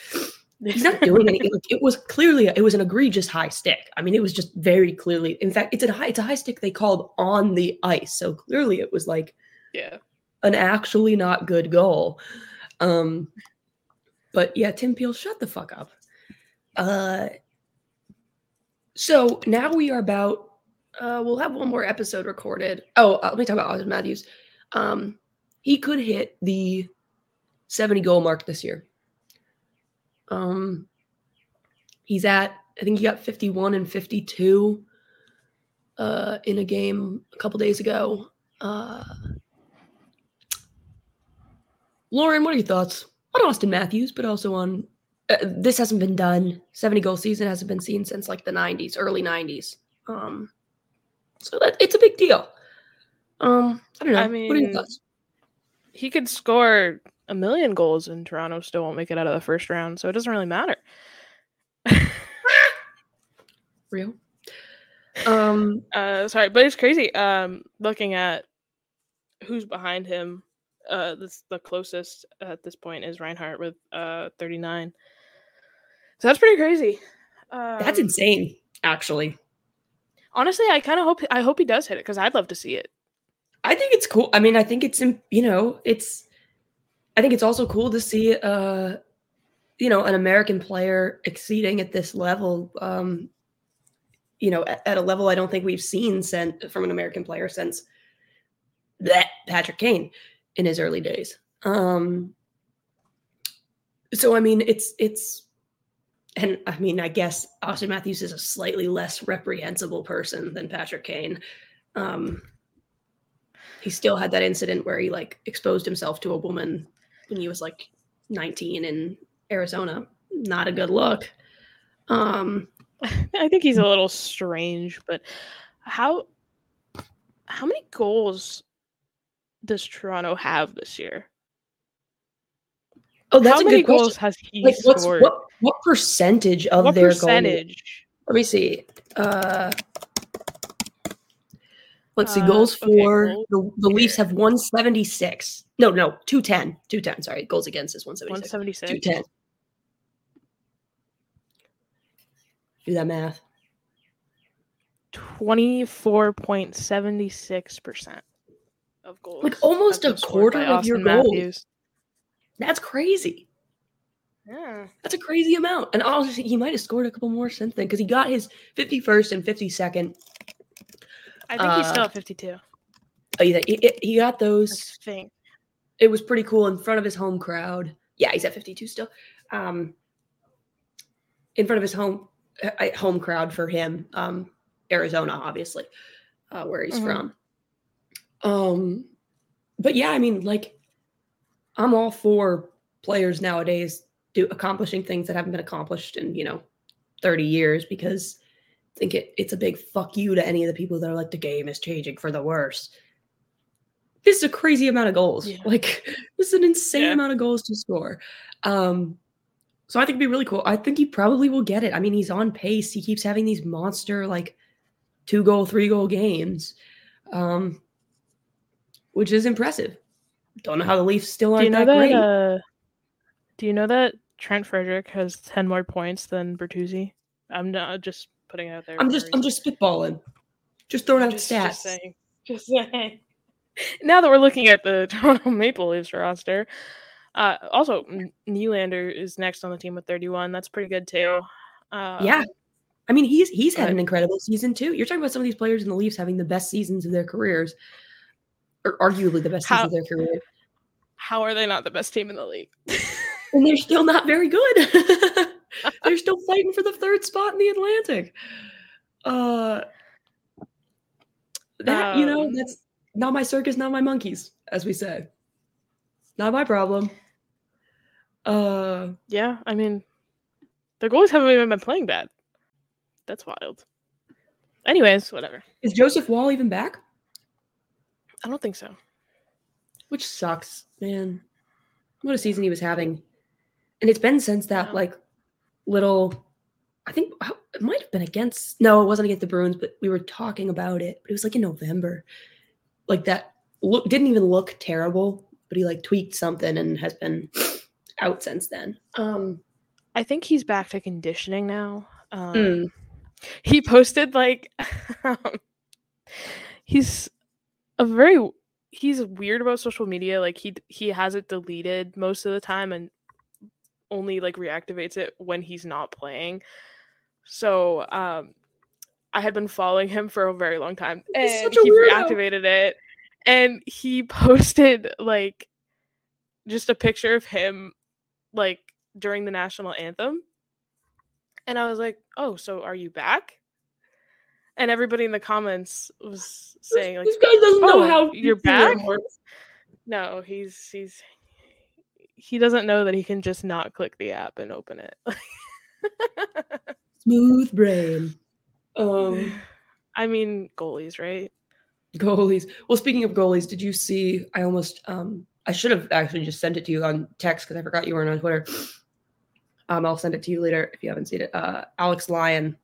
he's not doing anything. Like, it was clearly it was an egregious high stick. I mean, it was just very clearly. In fact, it's a high it's a high stick they called on the ice, so clearly it was like
yeah.
an actually not good goal. Um, but yeah, Tim Peel, shut the fuck up. Uh, so now we are about. Uh, we'll have one more episode recorded. Oh, uh, let me talk about Auston Matthews. Um, he could hit the seventy goal mark this year. Um, he's at. I think he got fifty one and fifty two. Uh, in a game a couple days ago. Uh, Lauren, what are your thoughts on Auston Matthews, but also on uh, this hasn't been done. 70 goal season hasn't been seen since like the 90s, early 90s. Um, so that it's a big deal. Um, I don't know.
I
what are your
mean,
thoughts?
He could score a million goals and Toronto still won't make it out of the first round, so it doesn't really matter. <laughs>
Real. Um, <laughs>
Uh, sorry, but it's crazy. Um, looking at who's behind him, uh, this the closest at this point is Reinhart with uh 39. So that's pretty crazy. Um,
that's insane, actually.
Honestly, I kind of hope I hope he does hit it because I'd love to see it.
I think it's cool. I mean, I think it's you know, it's I think it's also cool to see uh you know, an American player exceeding at this level um you know, at, at a level I don't think we've seen sent from an American player since that Patrick Kane in his early days. Um so I mean, it's it's and I mean, I guess Auston Matthews is a slightly less reprehensible person than Patrick Kane. Um, he still had that incident where he like exposed himself to a woman when he was like 19 in Arizona. Not a good look. Um, <laughs>
I think he's a little strange, but how how many goals does Toronto have this year?
oh, that's
how
a
many
good question.
goals has he
Like,
scored?
what what percentage of
what
their
percentage?
goals? Let me see. Uh, let's see.
Uh,
Goals
okay,
for
goals
the, the Leafs have 176. No, no, 210. 210. Sorry. Goals against is 176.
176.
210. Do that math.
24.76% of goals.
Like, almost a quarter of your goals.
Matthews.
That's crazy.
Yeah.
That's a crazy amount. And honestly, he might have scored a couple more since then because he got his 51st and 52nd.
I think he's still
Uh,
at 52.
Oh, yeah, he, he got
I
those.
think.
It was pretty cool in front of his home crowd. Yeah, he's at 52 still. Um, in front of his home home crowd for him, um, Arizona, obviously, uh, where he's
Mhm.
from. Um, but yeah, I mean, like, I'm all for players nowadays do accomplishing things that haven't been accomplished in you know 30 years because I think it, it's a big fuck you to any of the people that are like the game is changing for the worse. This is a crazy amount of goals.
Yeah.
Like <laughs> this is an insane
Yeah.
amount of goals to score. Um, so I think it'd be really cool. I think he probably will get it. I mean, he's on pace. He keeps having these monster like two goal, three goal games, um, which is impressive. Don't know how the Leafs still aren't do
you know
that,
that?
great.
Uh, do you know that Trent Frederic has 10 more points than Bertuzzi? I'm not just putting it out there.
I'm just, I'm just spitballing, just throwing out
just,
stats. <laughs>
Just saying. Just saying. Now that we're looking at the <laughs> Toronto Maple Leafs roster, uh, also Nylander is next on the team with 31. That's pretty good too. Uh,
yeah, I mean he's he's had an incredible season too. You're talking about some of these players in the Leafs having the best seasons of their careers, or arguably the best
How-
season of their career,
How are they not the best team in the league?
and they're still not <laughs> very good. <laughs> they're still fighting for the third spot in the Atlantic. Uh, that you know
Um,
that's not my circus, not my monkeys, as we say. Not my problem. Uh,
yeah, I mean, the goalies haven't even been playing bad. That's wild. Anyways, whatever.
is Joseph Woll even back?
I don't think so.
which sucks, man. What a season he was having, and it's been since that
Yeah.
like little. I think it might have been against. No, it wasn't against the Bruins, but we were talking about it. But it was like in November, like that. Look didn't even look terrible, but he like tweaked something and has been out since then. Um,
I think he's back to conditioning now. Um,
mm,
he posted like <laughs> um, he's a very he's weird about social media like he he has it deleted most of the time and only like reactivates it when he's not playing so um i had been following him for a very long time and he
weirdo.
reactivated it and he <laughs> posted like just a picture of him like during the national anthem and I was like, "Oh, so are you back?" And everybody in the comments was saying like,
this guy doesn't know
"Oh,
how
you're back?" "No, he's he's he doesn't know that he can just not click the app and open it." <laughs>
Smooth brain. Um, <sighs>
I mean, goalies, right?
Goalies. Well, speaking of goalies, did you see? I almost um I should have actually just sent it to you on text because I forgot you weren't on Twitter. Um, I'll send it to you later if you haven't seen it. Uh, Alex Lyon.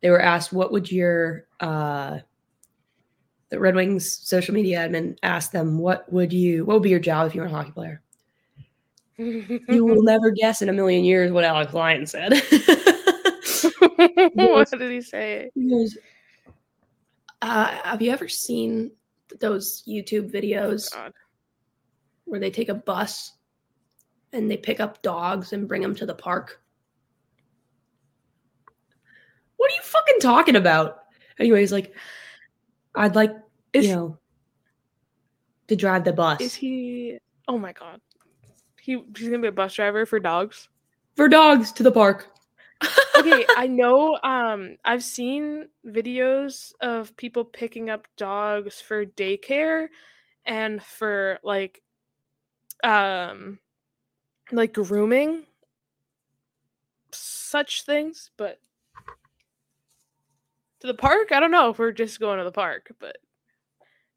They were asked, "What would your uh, the Red Wings social media admin asked them, what would you, what would be your job if you were a hockey player?" <laughs> You will never guess in a million years what Alex Lyon said. <laughs> <laughs>
what did he say?
He goes,
Uh, have you ever seen those YouTube videos
God.
where they take a bus and they pick up dogs and bring them to the park?
"What are you fucking talking about?" Anyways, like, I'd like
Is,
you know to drive the bus
is he? Oh my god, he he's gonna be a bus driver for dogs.
for dogs to the park.
Okay, I know um I've seen videos of people picking up dogs for daycare and for like um like grooming such things, but to the park, I don't know if we're just going to the park, but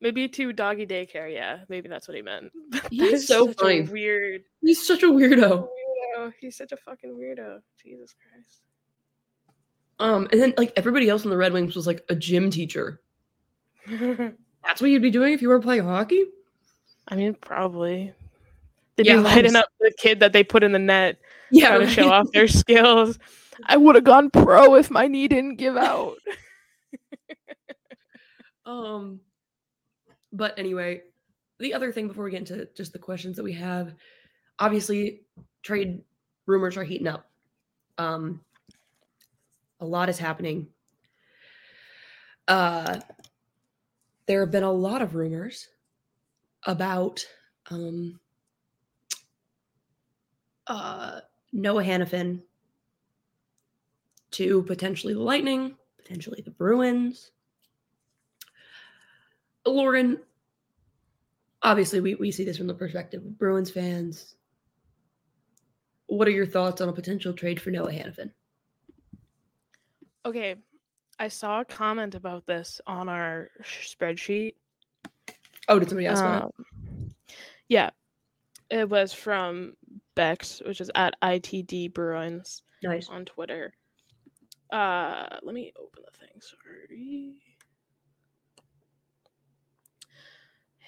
maybe to doggy daycare, yeah, maybe that's what he meant. <laughs>
He's so funny.
weird
He's such a weirdo.
Weirdo. He's such a fucking weirdo. Jesus Christ.
Um, and then like everybody else in the Red Wings was like a gym teacher. <laughs> That's what you'd be doing if you were playing hockey.
I mean, probably. They'd
Yeah,
be lighting
homes-
up the kid that they put in the net,
Yeah,
trying to show off their <laughs> skills. I would have gone pro if my knee didn't give out. <laughs>
Um, but anyway, the other thing before we get into just the questions that we have, obviously, trade rumors are heating up. Um, a lot is happening. Uh, there have been a lot of rumors about um, uh, Noah Hanifin to potentially the Lightning, potentially the Bruins. Lauren, obviously, we, we see this from the perspective of Bruins fans. What are your thoughts on a potential trade for Noah Hanifin?
Okay, I saw a comment about this on our sh- spreadsheet.
Oh, did somebody ask?
Um, yeah, it was from Bex, which is at ITD Bruins
Nice.
on Twitter. Uh, let me open the thing. Sorry.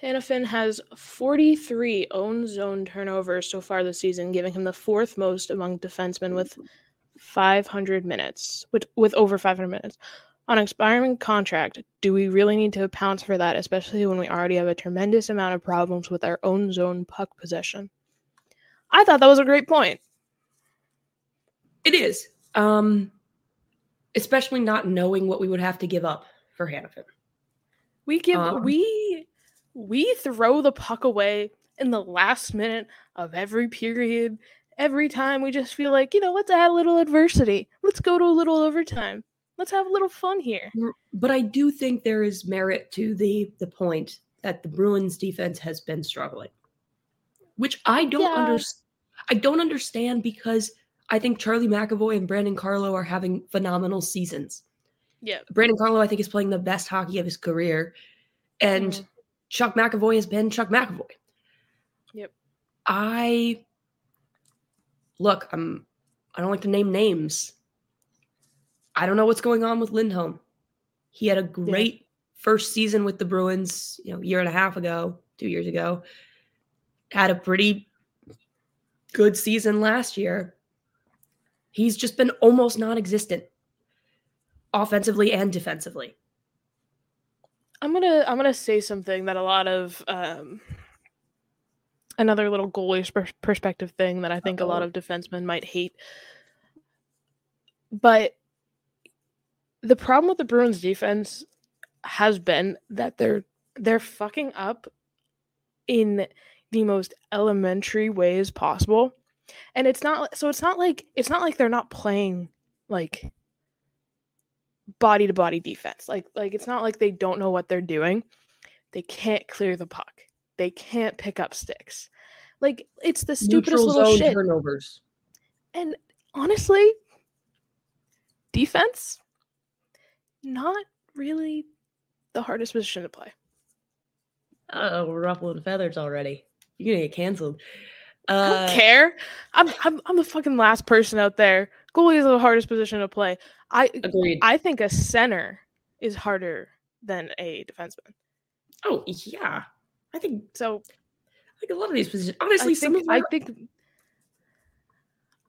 Hanifin has 43 own zone turnovers so far this season, giving him the fourth most among defensemen with 500 minutes, with, with over 500 minutes. On expiring contract, do we really need to pounce for that, especially when we already have a tremendous amount of problems with our own zone puck possession? I thought that was a great point.
It is. Um, especially not knowing what we would have to give up for Hanifin.
We give
Um,
we we throw the puck away in the last minute of every period. Every time we just feel like, you know, let's add a little adversity. Let's go to a little overtime. Let's have a little fun here.
But I do think there is merit to the the point that the Bruins defense has been struggling, which I don't
Yeah.
understand. I don't understand because I think Charlie McAvoy and Brandon Carlo are having phenomenal seasons.
Yeah.
Brandon Carlo, I think, is playing the best hockey of his career, and
Mhm.
Chuck McAvoy has been Chuck McAvoy.
Yep.
I look. I'm. I don't like to name names. I don't know what's going on with Lindholm. He had a great first season with the Bruins, you know, a year and a half ago, two years ago. Had a pretty good season last year. He's just been almost non-existent offensively and defensively.
I'm gonna I'm gonna say something that a lot of um another little goalies per- perspective thing that I think a lot
Uh-oh.
of defensemen might hate. But the problem with the Bruins defense has been that they're they're fucking up in the most elementary ways possible. And it's not so it's not like it's not like they're not playing like body to body defense. Like like it's not like they don't know what they're doing. They can't clear the puck. They can't pick up sticks. Like it's the stupidest
Neutral
little shit.
turnovers.
And honestly, defense not really the hardest position to play.
Oh, we're ruffling feathers already. You're gonna get canceled.
I
Uh,
don't care. I'm, I'm I'm the fucking last person out there. Goalie is the hardest position to play. I
agreed.
I think a center is harder than a defenseman.
oh yeah, I think
So
I think a lot of these positions. Honestly,
I
some
think
of our,
I think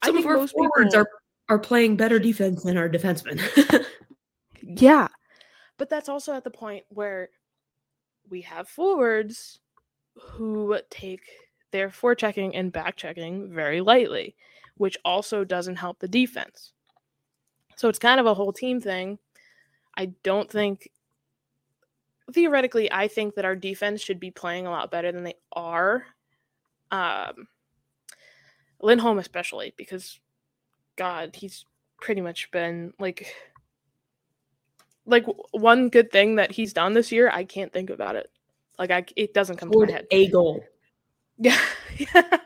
I
some
think
of our
most
forwards
people-
are are playing better defense than our defensemen. <laughs>
Yeah. But that's also at the point where we have forwards who take their forechecking and backchecking very lightly, which also doesn't help the defense. So it's kind of a whole team thing. I don't think theoretically I think that our defense should be playing a lot better than they are. Um Lindholm especially because god, he's pretty much been like like one good thing that he's done this year, I can't think about it. Like I, it doesn't come to my head.
a goal, <laughs>
Yeah, yeah.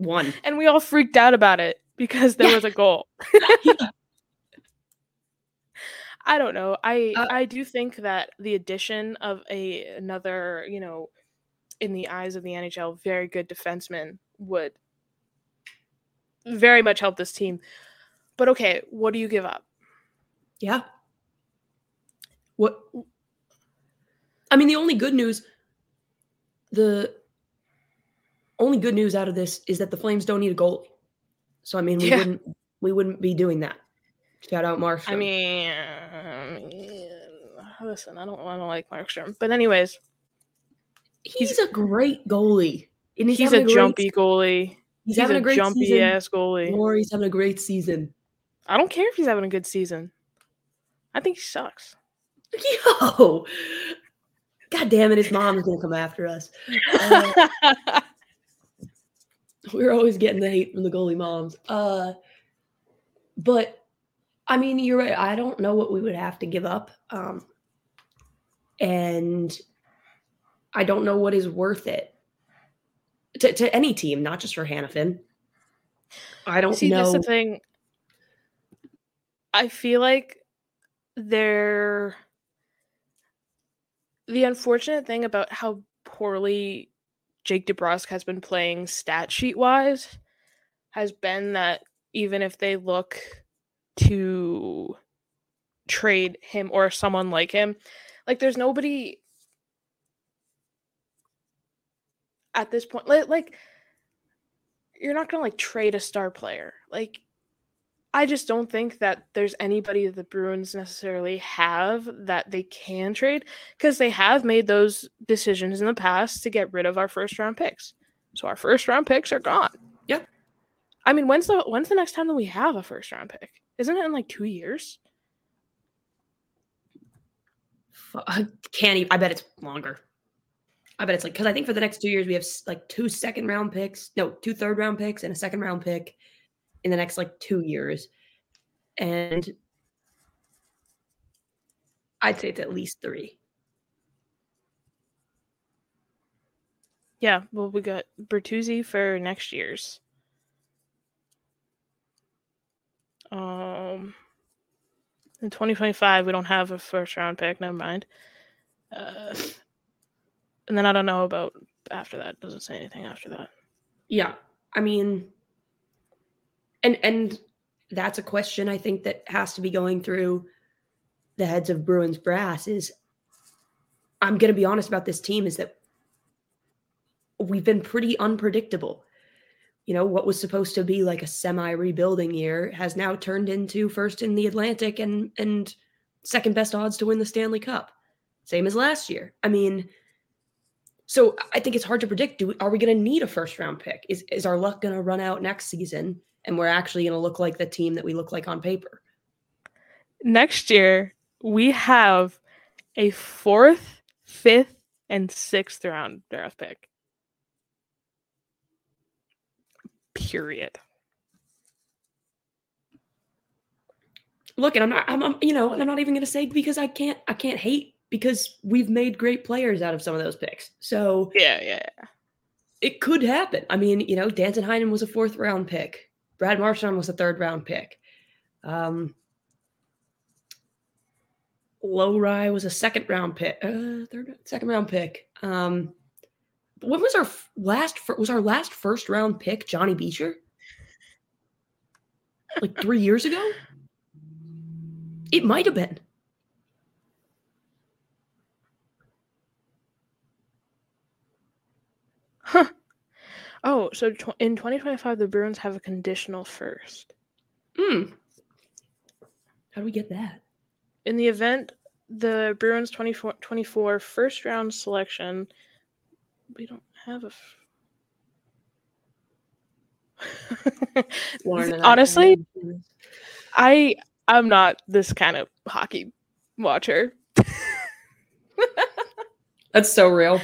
One.
And we all freaked out about it because there
Yeah.
was a goal. <laughs> <laughs>
Yeah.
I don't know. I
Uh,
I do think that the addition of a another, you know, in the eyes of the NHL, very good defenseman would very much help this team. But okay, what do you give up?
Yeah. What? I mean, the only good news, the only good news out of this is that the Flames don't need a goalie. So I mean, we
Yeah.
wouldn't we wouldn't be doing that. Shout out Markstrom.
I mean, um, listen, I don't, want don't like Markstrom, but anyways,
he's, a great goalie. And
he's,
having
a
great-
jumpy goalie.
He's,
He's,
having
a,
a great
jumpy
season.
ass goalie.
Or he's having a great season.
I don't care if he's having a good season. I think he sucks. <laughs>
Yo, God damn it! His mom's gonna come after us. <laughs> Uh, <laughs> We're always getting the hate from the goalie moms. Uh, but I mean, you're right. I don't know what we would have to give up, um, and I don't know what is worth it to, to any team, not just for Hanifin. I don't
See, that's
know.
the thing. I feel like they're the unfortunate thing about how poorly Jake DeBrusk has been playing stat sheet wise has been that even if they look to trade him or someone like him, like there's nobody at this point like, like you're not gonna like trade a star player. Like I just don't think that there's anybody that the Bruins necessarily have that they can trade because they have made those decisions in the past to get rid of our first round picks. So our first round picks are gone.
Yep.
I mean, when's the when's the next time that we have a first round pick? Isn't it in like two years?
I uh, can't even. I bet it's longer. I bet it's like because I think for the next two years we have like two second round picks, no, two third round picks and a second round pick in the next like two years, and I'd say it's at least three.
Yeah. Well, we got Bertuzzi for next year's. Um, in 2025, we don't have a first round pick. Never mind. Uh, and then I don't know about after that. Doesn't say anything after that.
Yeah, I mean, and and that's a question I think that has to be going through the heads of Bruins brass. Is I'm going to be honest about this team is that we've been pretty unpredictable. You know, what was supposed to be like a semi rebuilding year has now turned into first in the Atlantic and and second best odds to win the Stanley Cup. Same as last year. I mean, so I think it's hard to predict. Do we, are we going to need a first round pick? Is is our luck going to run out next season and we're actually going to look like the team that we look like on paper?
Next year, we have a fourth, fifth, and sixth round draft pick. Period.
Look, and I'm not I'm, I'm you know, and I'm not even going to say because I can't I can't hate because we've made great players out of some of those picks. So
Yeah, yeah, yeah.
it could happen. I mean, you know, Danton Heinen was a fourth round pick. Brad Marchand was a third round pick. Um, Lohrei was a second round pick, uh, third, second round pick. Um, when was our last was our last first round pick Johnny Beecher? Like three <laughs> years ago? It might have been.
Huh. Oh, so tw- in 2025, the Bruins have a conditional first.
Hmm. How do we get that?
In the event the Bruins 24, 24 first round selection, we don't have a. F-
Lauren and I- <laughs>
Honestly, I I'm not this kind of hockey watcher. <laughs>
that's so real.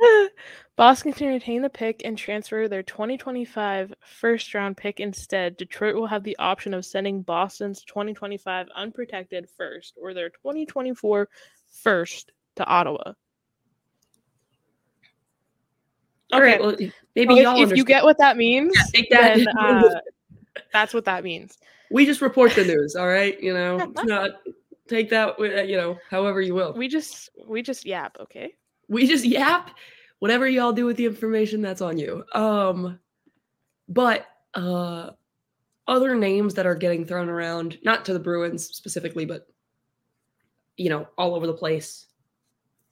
<laughs>
Boston can retain the pick and transfer their 2025 first round pick instead. Detroit will have the option of sending Boston's 2025 unprotected first or their 2024 first to Ottawa.
All right, well, maybe
Well,
y'all
if, if you get what that means,
Yeah, take that.
then <laughs> uh, that's what that means.
we just report the news. All right, you know, <laughs> not take that. uh, You know, however you will.
We just we just yap, okay?
we just yap whatever y'all do with the information that's on you. Um but uh other names that are getting thrown around not to the bruins specifically but you know all over the place.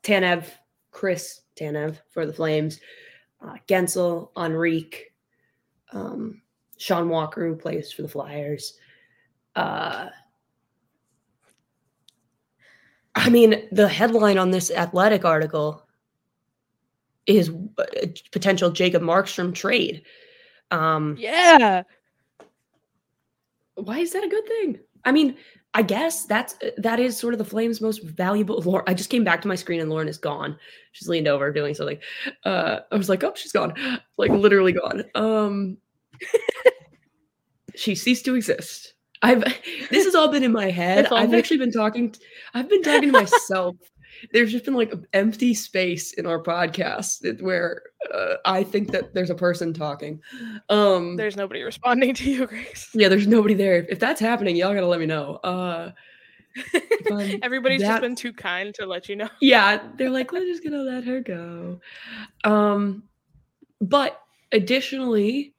Tanev chris tanev for the flames. Uh, Guentzel Henrique um sean walker who plays for the flyers. Uh I mean, the headline on this athletic article is a potential Jacob Markstrom trade. Um,
Yeah.
why is that a good thing? I mean, I guess that's that is sort of the Flames' most valuable. Lauren, I just came back to my screen and Lauren is gone. She's leaned over doing something. Uh, I was like, oh, she's gone, <gasps> like literally gone. Um, <laughs> she ceased to exist. I've <laughs> this has all been in my head. I've actually been talking. I've been talking to myself. <laughs> There's just been like an empty space in our podcast where uh, I think that there's a person talking. Um,
There's nobody responding to you, Grace.
yeah, there's nobody there. If that's happening, y'all gotta let me know. Uh, <laughs>
Everybody's
that-
just been too kind to let you know. <laughs>
yeah, they're like, we're just gonna let her go. Um, but additionally,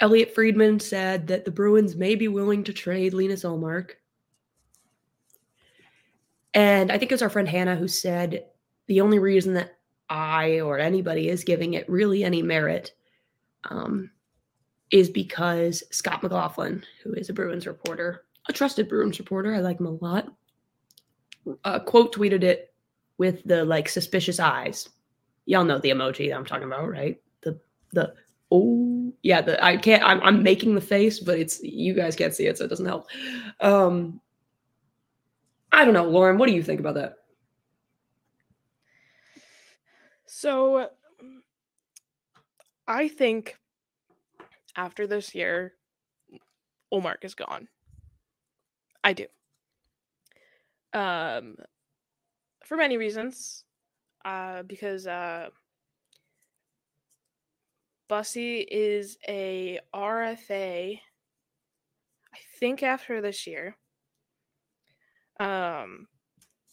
Elliotte Friedman said that the Bruins may be willing to trade Linus Ullmark. And I think it was our friend Hannah who said the only reason that I or anybody is giving it really any merit um, is because Scott McLaughlin, who is a Bruins reporter, a trusted Bruins reporter, I like him a lot, uh, quote tweeted it with the like suspicious eyes. Y'all know the emoji I'm talking about, right? The the oh yeah, the I can't I'm I'm making the face, but it's you guys can't see it, so it doesn't help. Um I don't know, Lauren, what do you think about that?
So I think after this year, Ullmark is gone. I do. Um for many reasons. Uh because uh Bussi is a RFA I think after this year. Um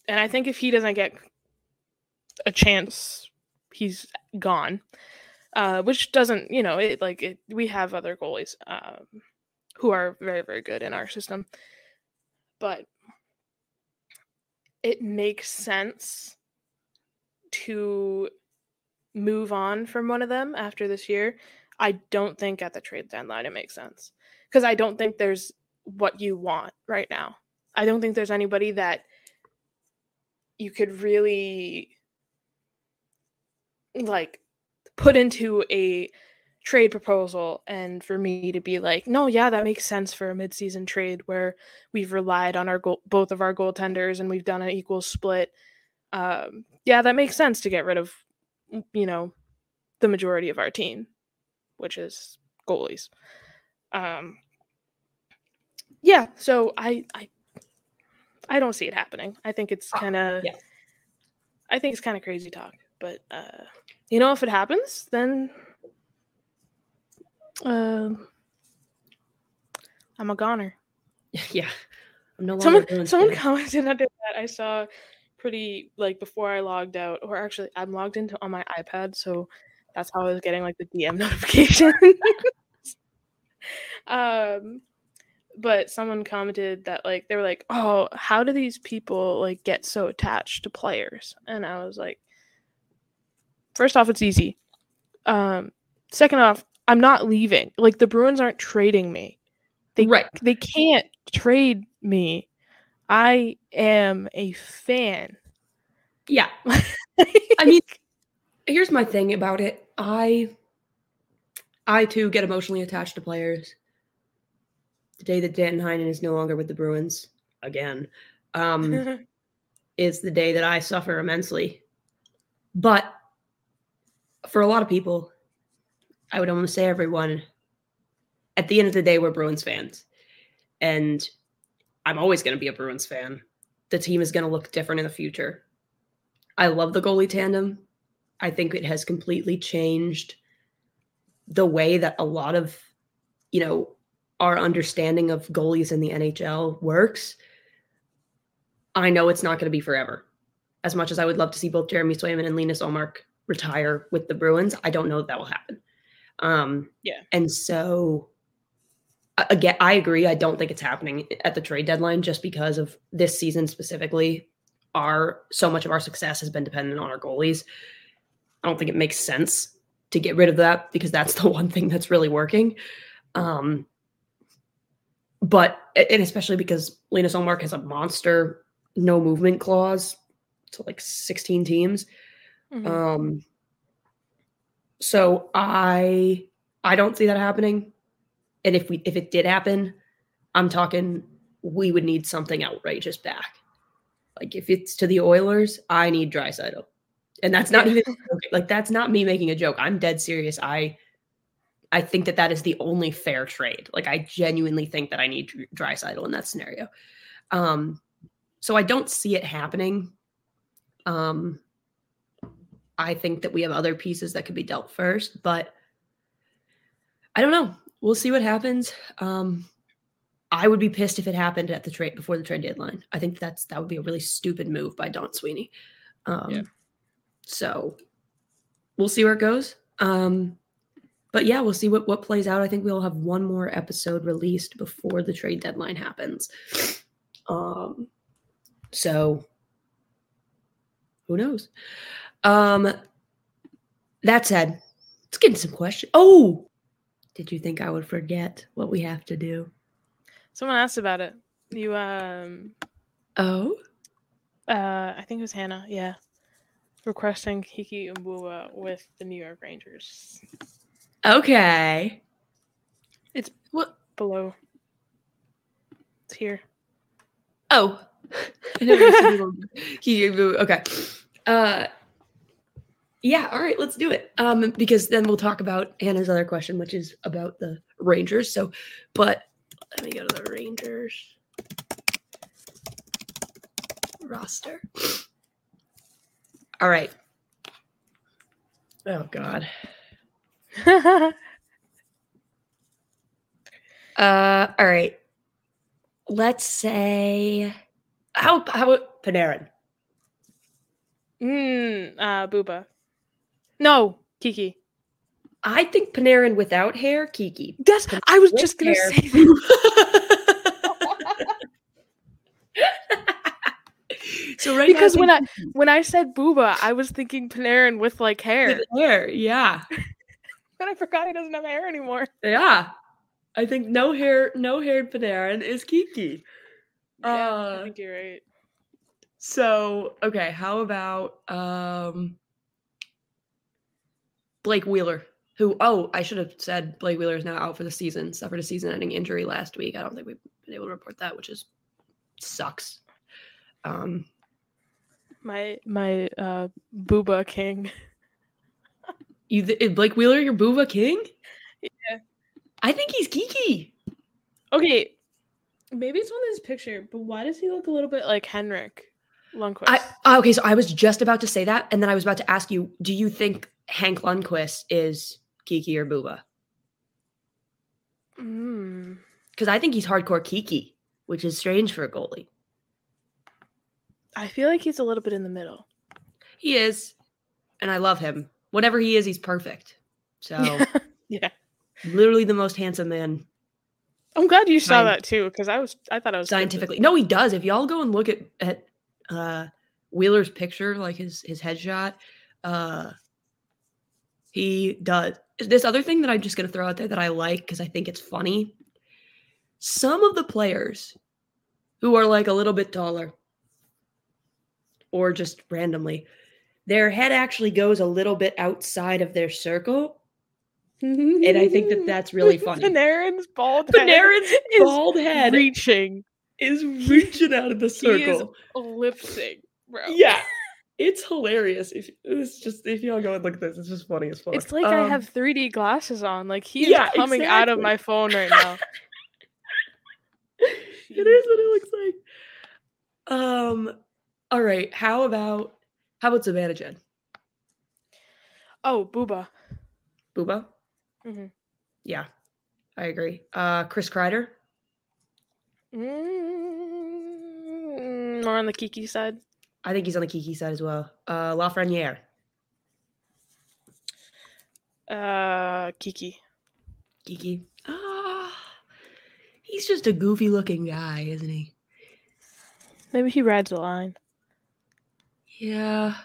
and I think if he doesn't get a chance he's gone. Uh which doesn't you know it like it, we have other goalies um who are very very good in our system. But it makes sense to move on from one of them after this year. I don't think at the trade deadline it makes sense because i don't think there's what you want right now i don't think there's anybody that you could really like put into a trade proposal and for me to be like no yeah that makes sense for a midseason trade where we've relied on our goal both of our goaltenders and we've done an equal split. Um yeah that makes sense to get rid of you know the majority of our team which is goalies. Um yeah so i i i don't see it happening i think it's
Ah,
kind of
yeah.
i think it's kind of crazy talk but uh you know if it happens then um i'm a goner <laughs>
yeah. I'm no longer
someone someone commented under <laughs> that i saw pretty like before I logged out, or actually I'm logged into on my iPad, so that's how I was getting like the DM <laughs> notification. um but someone commented that like they were like, "Oh, how do these people like get so attached to players?" And I was like, first off, it's easy. Um second off, I'm not leaving. Like the Bruins aren't trading me. They
Right.
they can't trade me. I am a fan.
Yeah. <laughs> I mean, here's my thing about it. I I too get emotionally attached to players. The day that Dan Heinen is no longer with the Bruins again um, <laughs> is the day that I suffer immensely. But for a lot of people, I would almost say everyone, at the end of the day, we're Bruins fans. And I'm always going to be a Bruins fan. The team is going to look different in the future. I love the goalie tandem. I think it has completely changed the way that a lot of, you know, our understanding of goalies in the NHL works. I know it's not going to be forever. As much as I would love to see both Jeremy Swayman and Linus Ullmark retire with the Bruins, I don't know that, that will happen. Um,
Yeah.
And so, again, I agree. I don't think it's happening at the trade deadline just because of this season specifically. Our so much of our success has been dependent on our goalies. I don't think it makes sense to get rid of that because that's <laughs> the one thing that's really working. Um, but and especially because Linus Ullmark has a monster no movement clause to like 16 teams.
Mhm.
Um so I I don't see that happening. And if we if it did happen, I'm talking we would need something outrageous back. Like if it's to the Oilers, I need Draisaitl. And that's not even like that's not me making a joke. I'm dead serious. I I think that that is the only fair trade. Like I genuinely think that I need Draisaitl in that scenario. Um so I don't see it happening. Um I think that we have other pieces that could be dealt first, but I don't know. We'll see what happens. Um, I would be pissed if it happened at the trade before the trade deadline. I think that's that would be a really stupid move by Don Sweeney. Um,
Yeah.
So we'll see where it goes. Um, but yeah, we'll see what what plays out. I think we'll have one more episode released before the trade deadline happens. Um, so who knows? Um, that said, let's get into some questions. Oh, did you think I would forget what we have to do?
Someone asked about it. You um
Oh,
uh I think it was Hannah, yeah. Requesting Kiki Booba with the New York Rangers.
Okay.
It's
what?
Below. It's here.
Oh, <laughs> I never said you were- he- okay. Uh, yeah. All right. Let's do it. Um, because then we'll talk about Hannah's other question, which is about the Rangers. So, but let me go to the Rangers roster. All right. Oh God. <laughs> Uh, all right. Let's say how how Panarin?
mm, uh Booba. No, Kiki.
I think Panarin without hair, Kiki.
That's I was just gonna
hair.
say that. <laughs>
so right now,
because when I when I said Booba, I was thinking Panarin with like hair.
with hair, yeah,
But I forgot he doesn't have hair anymore.
yeah. I think no hair, no haired Panarin is Kiki.
Yeah,
Uh,
I think you're right.
So okay, how about um Blake Wheeler? Who oh, I should have said Blake Wheeler is now out for the season, suffered a season ending injury last week. I don't think we've been able to report that, which is sucks. Um
My my uh Booba King. <laughs>
you th- Blake Wheeler your Buva King?
Yeah.
I think he's Kiki.
Okay. Maybe it's on this picture, but why does he look a little bit like Henrik Lundqvist?
I oh, okay, so I was just about to say that, and then I was about to ask you, do you think Hank Lundqvist is Kiki or Buva?
Mm,
Because I think he's hardcore Kiki, which is strange for a goalie.
I feel like he's a little bit in the middle.
He is, and I love him. Whatever he is, he's perfect. So <laughs>
yeah.
literally the most handsome man
I'm glad you saw that too, because I was I thought I was
scientifically. No, he does. If y'all go and look at at uh Wheeler's picture, like his his headshot, uh he does. This other thing that I'm just gonna throw out there that I like because I think it's funny. Some of the players who are like a little bit taller or just randomly, their head actually goes a little bit outside of their circle. And I think that <laughs> that's really <laughs> funny.
Panarin's bald <laughs> head
Panarin's
is
bald head
reaching,
is reaching out of the circle.
ellipsing, bro.
Yeah. It's hilarious. If it's just if y'all go and look at this, it's just funny as fuck.
It's like I
Um,
have 3D glasses on. Like he's
yeah,
coming out of my phone right now.
it is what it looks like. Um all right. How about how about Zibanejad?
Oh, booba.
Booba?
Mhm.
Yeah. I agree. Uh Chris Kreider?
Mm, more on the Kiki side.
I think he's on the Kiki side as well. Uh Lafreniere.
Uh, Kiki.
Kiki. Ah, he's just a goofy looking guy, isn't he?
Maybe he rides the line.
Yeah.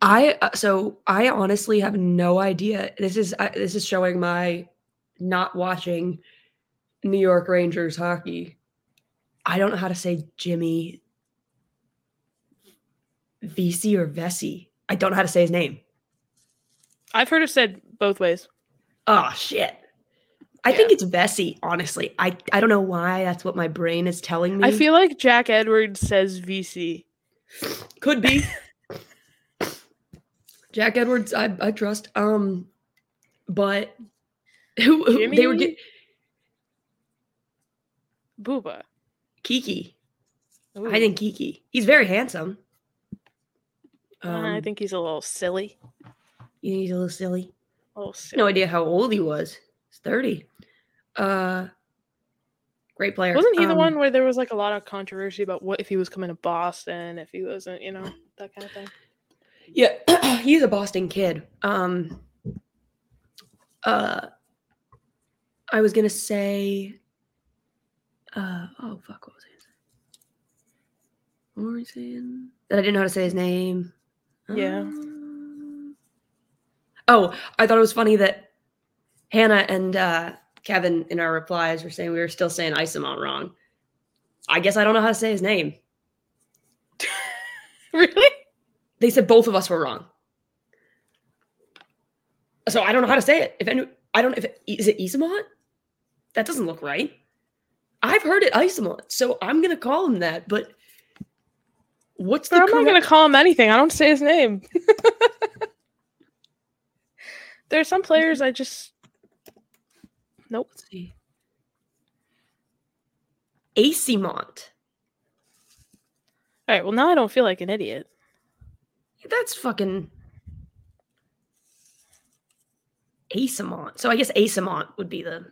I uh, so I honestly have no idea. This is uh, this is showing my not watching New York Rangers hockey. I don't know how to say Jimmy Vesey or Vesey. I don't know how to say his name.
I've heard it said both ways.
Oh shit. I think it's Vesey, honestly. I I don't know why that's what my brain is telling me.
I feel like Jack Edwards says VC.
Could be. <laughs> Jack Edwards, I I trust. Um, but <laughs> who, who they were
Jimmy?
get
Booba.
Kiki. I think Kiki. He's very handsome. Um,
I think he's a little silly.
he's a little silly.
A little silly.
No idea how old he was. He's thirty. Uh, great player.
Wasn't he the
Um,
one where there was like a lot of controversy about what if he was coming to Boston, if he wasn't, you know, that kind of thing?
Yeah, <clears throat> he's a Boston kid. Um, uh, I was gonna say, uh, oh fuck, what was I? saying? What were we saying? That I didn't know how to say his name.
Yeah.
Um, oh, I thought it was funny that Hannah and uh, Kevin in our replies were saying we were still saying Isamont wrong. I guess I don't know how to say his name. <laughs>
really?
They said both of us were wrong. So I don't know how to say it. If any, I don't. If it, is it Isamont? That doesn't look right. I've heard it Isamont, so I'm gonna call him that. But what's the
But I'm not gonna call him anything. I don't say his name. <laughs> there are some players I just nope.
Let's see. Asimont.
All right. Well, now I don't feel like an idiot.
That's fucking Asimont. So I guess Asimont would be the.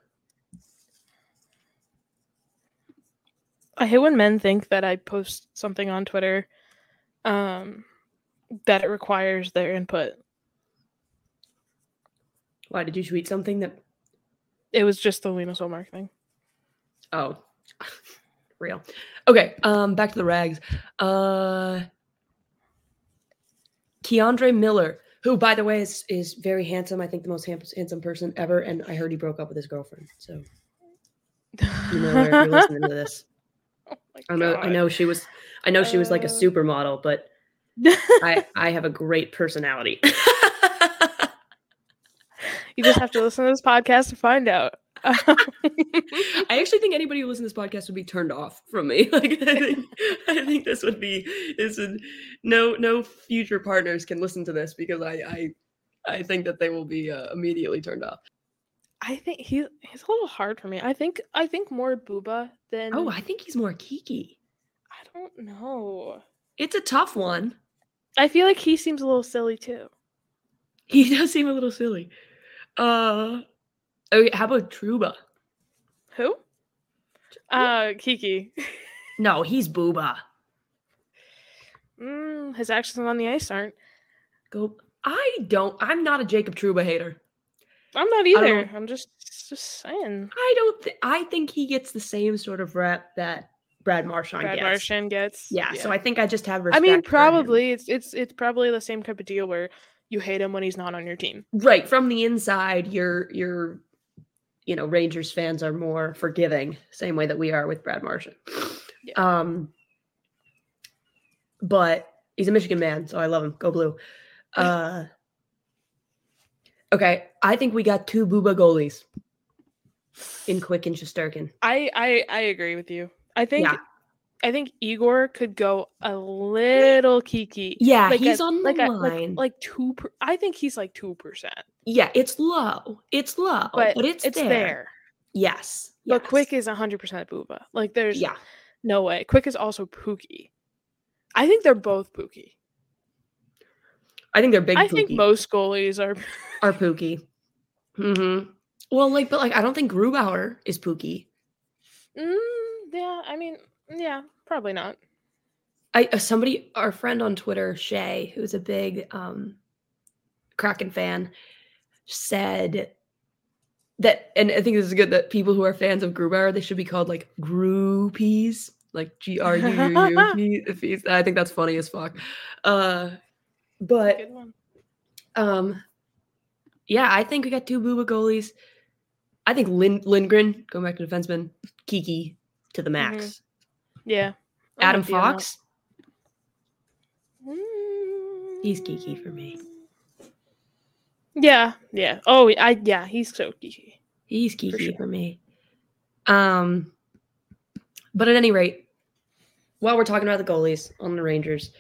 I hate when men think that I post something on Twitter, um, that it requires their input.
Why did you tweet something that?
It was just the Lena Solmark thing.
Oh, <laughs> real. Okay. Um, back to the rags. Uh, K'Andre Miller, who, by the way, is is very handsome. I think the most handsome person ever. And I heard he broke up with his girlfriend. So you know, if you're <laughs> listening to this,
Oh
I know I know she was I know she was like a
Uh.
supermodel, but <laughs> I I have a great personality.
You just have to listen to this podcast to find out.
I actually think anybody who listens to this podcast would be turned off from me. <laughs> Like I think, I think this would be is a, no no future partners can listen to this because I I I think that they will be uh, immediately turned off.
I think he he's a little hard for me. I think I think more Booba than
Oh, I think he's more Kiki.
I don't know.
It's a tough one.
I feel like he seems a little silly too.
He <laughs> does seem a little silly. Uh, okay, how about Trouba?
Who? Uh Kiki. <laughs>
No, he's Booba.
mm, his actions on the ice aren't.
Go. I don't. I'm not a Jacob Trouba hater.
I'm not either. I'm just just saying.
I don't. Th- I think he gets the same sort of rep that Brad Marchand
Brad
gets.
Marchand gets.
Yeah, So I think I just have
I mean, probably it's it's it's probably the same type of deal where you hate him when he's not on your team.
right from the inside. You're you're, you know, Rangers fans are more forgiving, same way that we are with Brad Marchand.
Yeah.
Um. But he's a Michigan man, so I love him. Go blue. <laughs> Uh. Okay, I think we got two Booba goalies in Quick and Shesterkin.
I I I agree with you. I think
Yeah.
I think Igor could go a little kiki.
Yeah,
like
he's
a-
on the
like a-
line.
like, like two. Per, I think he's like two percent,
Yeah, it's low. It's low,
but,
but, it's,
it's
there.
there.
Yes.
But
yes.
Quick is hundred percent Booba. Like there's
Yeah.
no way. Quick is also Pookie. I think they're both Pookie.
I think they're big.
I think most goalies are. <laughs>
are Pookie. Mm-hmm. Well, like, but like, I don't think Grubauer is Pookie.
Mm, yeah, I mean, yeah, probably not.
I uh, somebody, our friend on Twitter, Shay, who's a big um Kraken fan, said that, and I think this is good that people who are fans of Grubauer they should be called like groupies, like G R U U U P. <laughs> I think that's funny as fuck. Uh, but Um, yeah, I think we got two booba goalies. I think Lin- Lindgren, going back to defenseman, Kiki to the max.
Yeah.
Adam
with you on that.
Fox, He's geeky for me.
Yeah, yeah. Oh, I yeah, he's so geeky.
he's Kiki
sure.
for me. Um, but at any rate, while we're talking about the goalies on the Rangers,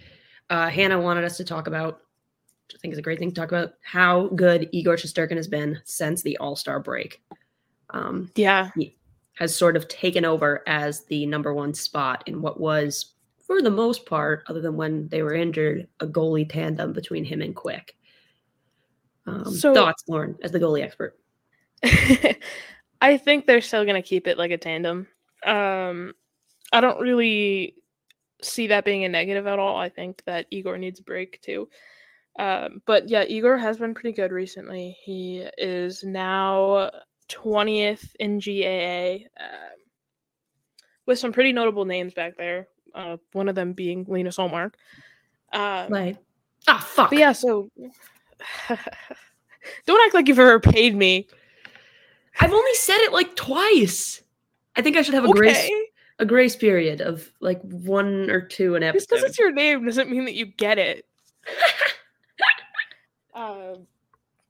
uh, Hannah wanted us to talk about, which I think is a great thing to talk about, how good Igor Shesterkin has been since the All Star break. Um,
Yeah,
has sort of taken over as the number one spot in what was, for the most part, other than when they were injured, a goalie tandem between him and Quick. Um,
So-
thoughts, Lauren, as the goalie expert? <laughs>
I think they're still gonna keep it like a tandem. Um, I don't really see that being a negative at all. I think that Igor needs a break too. Um, but yeah, Igor has been pretty good recently. He is now 20th in GAA um, with some pretty notable names back there. Uh, one of them being Lena Solmark. Um,
Like, ah, fuck.
but yeah, so <laughs> don't act like you've ever paid me.
I've only said it like twice. I think I should have a grace a grace period of like one or two an episode.
Just because it's your name doesn't mean that you get it. <laughs> um,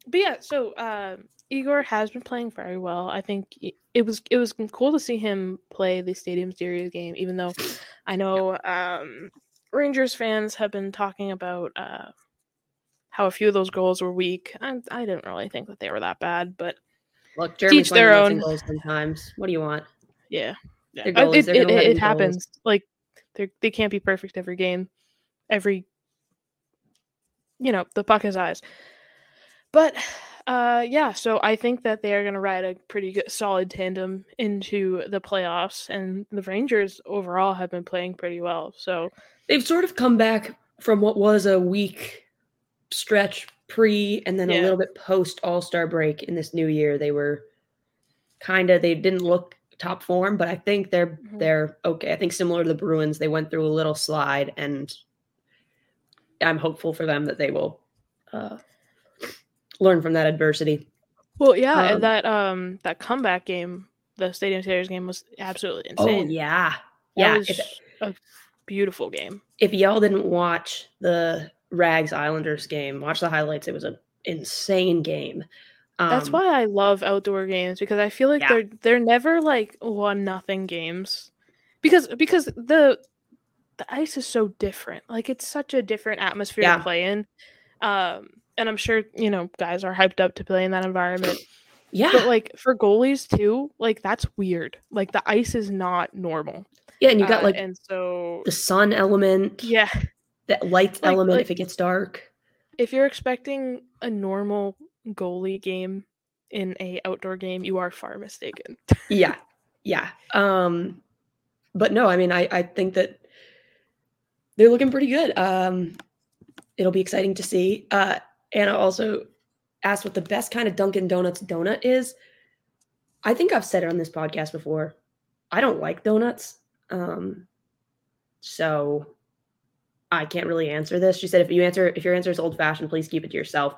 but yeah, so um, Igor has been playing very well. I think it was it was cool to see him play the Stadium Series game, even though I know um, Rangers fans have been talking about uh, how a few of those goals were weak. I, I didn't really think that they were that bad, but
Look, Jeremy
Teach their
Swayman lets in
own.
goals sometimes. What do you want?
yeah, yeah.
Goalies,
it, it, it, it happens. Like they they can't be perfect every game. Every you know the puck has eyes. But uh yeah, so I think that they are going to ride a pretty good solid tandem into the playoffs and the Rangers overall have been playing pretty well. So
They've sort of come back from what was a weak stretch pre and then a little bit post All Star break in this new year. They were kind of they didn't look top form, but I think they're
Mhm.
they're okay. I think similar to the Bruins, they went through a little slide, and I'm hopeful for them that they will uh, learn from that adversity.
well yeah,
Um,
and that um that comeback game, the Stadium Series game was absolutely insane.
Oh yeah, yeah.
was
If,
a beautiful game.
if y'all didn't watch the Rags Islanders game, watch the highlights. It was an insane game.
That's
Um,
why I love outdoor games because I feel like
Yeah.
they're they're never like one nothing games. Because because the the ice is so different. Like it's such a different atmosphere
Yeah.
to play in. Um and I'm sure, you know, guys are hyped up to play in that environment.
Yeah,
But like for goalies too, like that's weird. Like the ice is not normal.
yeah, and you got
Uh,
like
and so
the sun element,
yeah,
that light
Like-
element
like-
if it gets dark.
if you're expecting a normal goalie game in a outdoor game, you are far mistaken. <laughs>
Yeah, yeah. Um, but no, I mean, I I think that they're looking pretty good. Um, it'll be exciting to see. Uh, Anna also asked what the best kind of Dunkin' Donuts donut is. I think I've said it on this podcast before. I don't like donuts. Um, so I can't really answer this. She said if you answer if your answer is old fashioned, please keep it to yourself.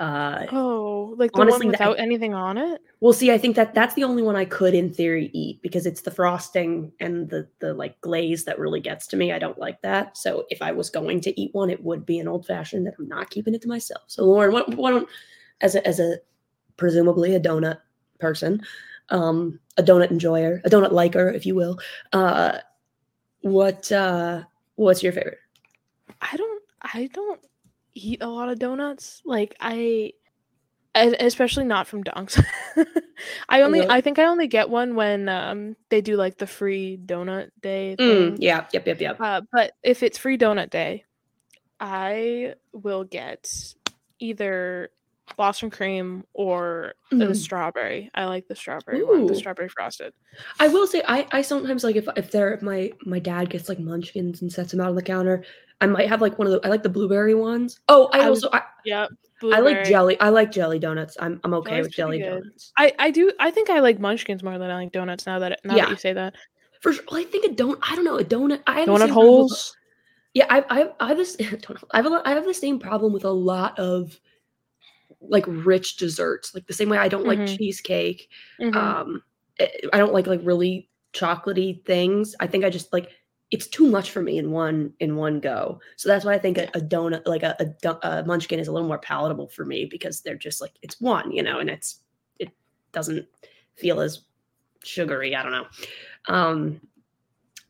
Uh,
Oh, like the
Honestly,
one
that-
without anything on it?
Well, see, I think that that's the only one I could, in theory, eat because it's the frosting and the the like glaze that really gets to me. I don't like that. So if I was going to eat one, it would be an old fashioned. That I'm not keeping it to myself. So Lauren, what, what don't as a as a presumably a donut person, um, a donut enjoyer, a donut liker, if you will, uh, what uh, what's your favorite?
I don't I don't eat a lot of donuts. Like I especially not from Dunks. <laughs> I only? I think I only get one when um they do like the free donut day
Mm, yeah, yep, yep, yep.
Uh, but if it's free donut day, I will get either Blossom cream or the
Mhm.
strawberry. I like the strawberry one, the strawberry frosted.
I will say I I sometimes like if if there if my my dad gets like munchkins and sets them out on the counter, I might have like one of the I like the blueberry ones. Oh, I,
I
also I,
Yep.
I like jelly. I like jelly donuts. I'm I'm okay
Jelly's
with jelly
good.
donuts.
I, I do I think I like munchkins more than I like donuts now that now
Yeah.
that you say that.
For sure. Well, I think a donut. I don't know a donut. I
Donut
same problem with-
holes.
Yeah, I I I have this. <laughs> Donut, I have a I have the same problem with a lot of like rich desserts. Like the same way I don't like
Mhm.
cheesecake.
Mhm.
um eh, i don't like like really chocolatey things i think i just like it's too much for me in one in one go so that's why i think a, a donut like a, a, a munchkin is a little more palatable for me because they're just like it's one you know and it's it doesn't feel as sugary i don't know um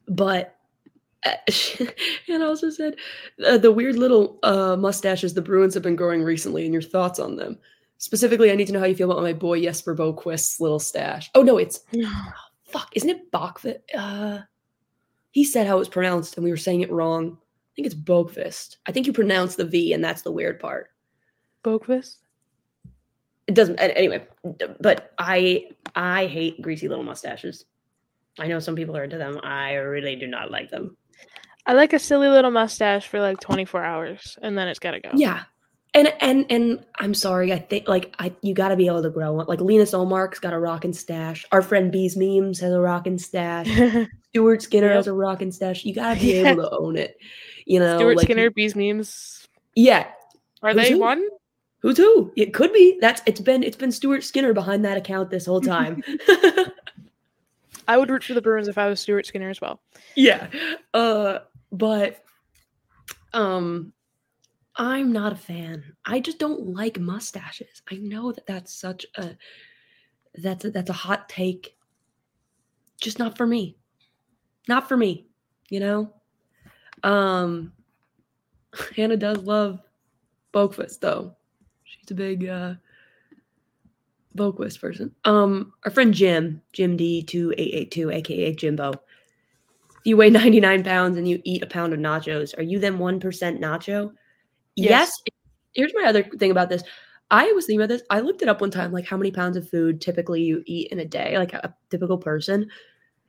but uh, <laughs> and also said uh, the weird little uh, mustaches the Bruins have been growing recently, and your thoughts on them. Specifically, I need to know how you feel about my boy Jesper Boqvist's little stash. Oh no, it's <sighs> fuck, isn't it Bachvist? He said how it was pronounced, and we were saying it wrong. I think it's Bogfist. I think you pronounce the V, and that's the weird part.
Boquist?
It doesn't. Anyway, but I I hate greasy little mustaches. I know some people are into them. I really do not like them.
I like a silly little mustache for like 24 hours and then it's gotta go.
Yeah. And and and I'm sorry, I think like I you gotta be able to grow. Like Linus Ullmark's got a rockin' stash. Our friend Bees Memes has a rockin' stash. <laughs> Stuart Skinner
Yep.
has a rockin' stash. You gotta be
Yeah.
able to own it. You know,
Stuart
like,
Skinner, Bees memes.
Yeah.
Are
Who's
they
who?
one?
Who's who? It could be. That's it's been it's been Stuart Skinner behind that account this whole time. <laughs>
I would root for the Bruins if I was Stuart Skinner as well.
yeah. Uh but um I'm not a fan. I just don't like mustaches. I know that that's such a that's a, that's a hot take. Just not for me. Not for me, you know? Um <laughs> Hannah does love Boqvist though. She's a big uh Boqvist person. Um our friend Jim, Jim D2882 aka Jimbo. You weigh 99 pounds and you eat a pound of nachos, are you then 1% nacho? Yes.
Yes.
Here's my other thing about this. I was thinking about this. I looked it up one time, like how many pounds of food typically you eat in a day, like a typical person.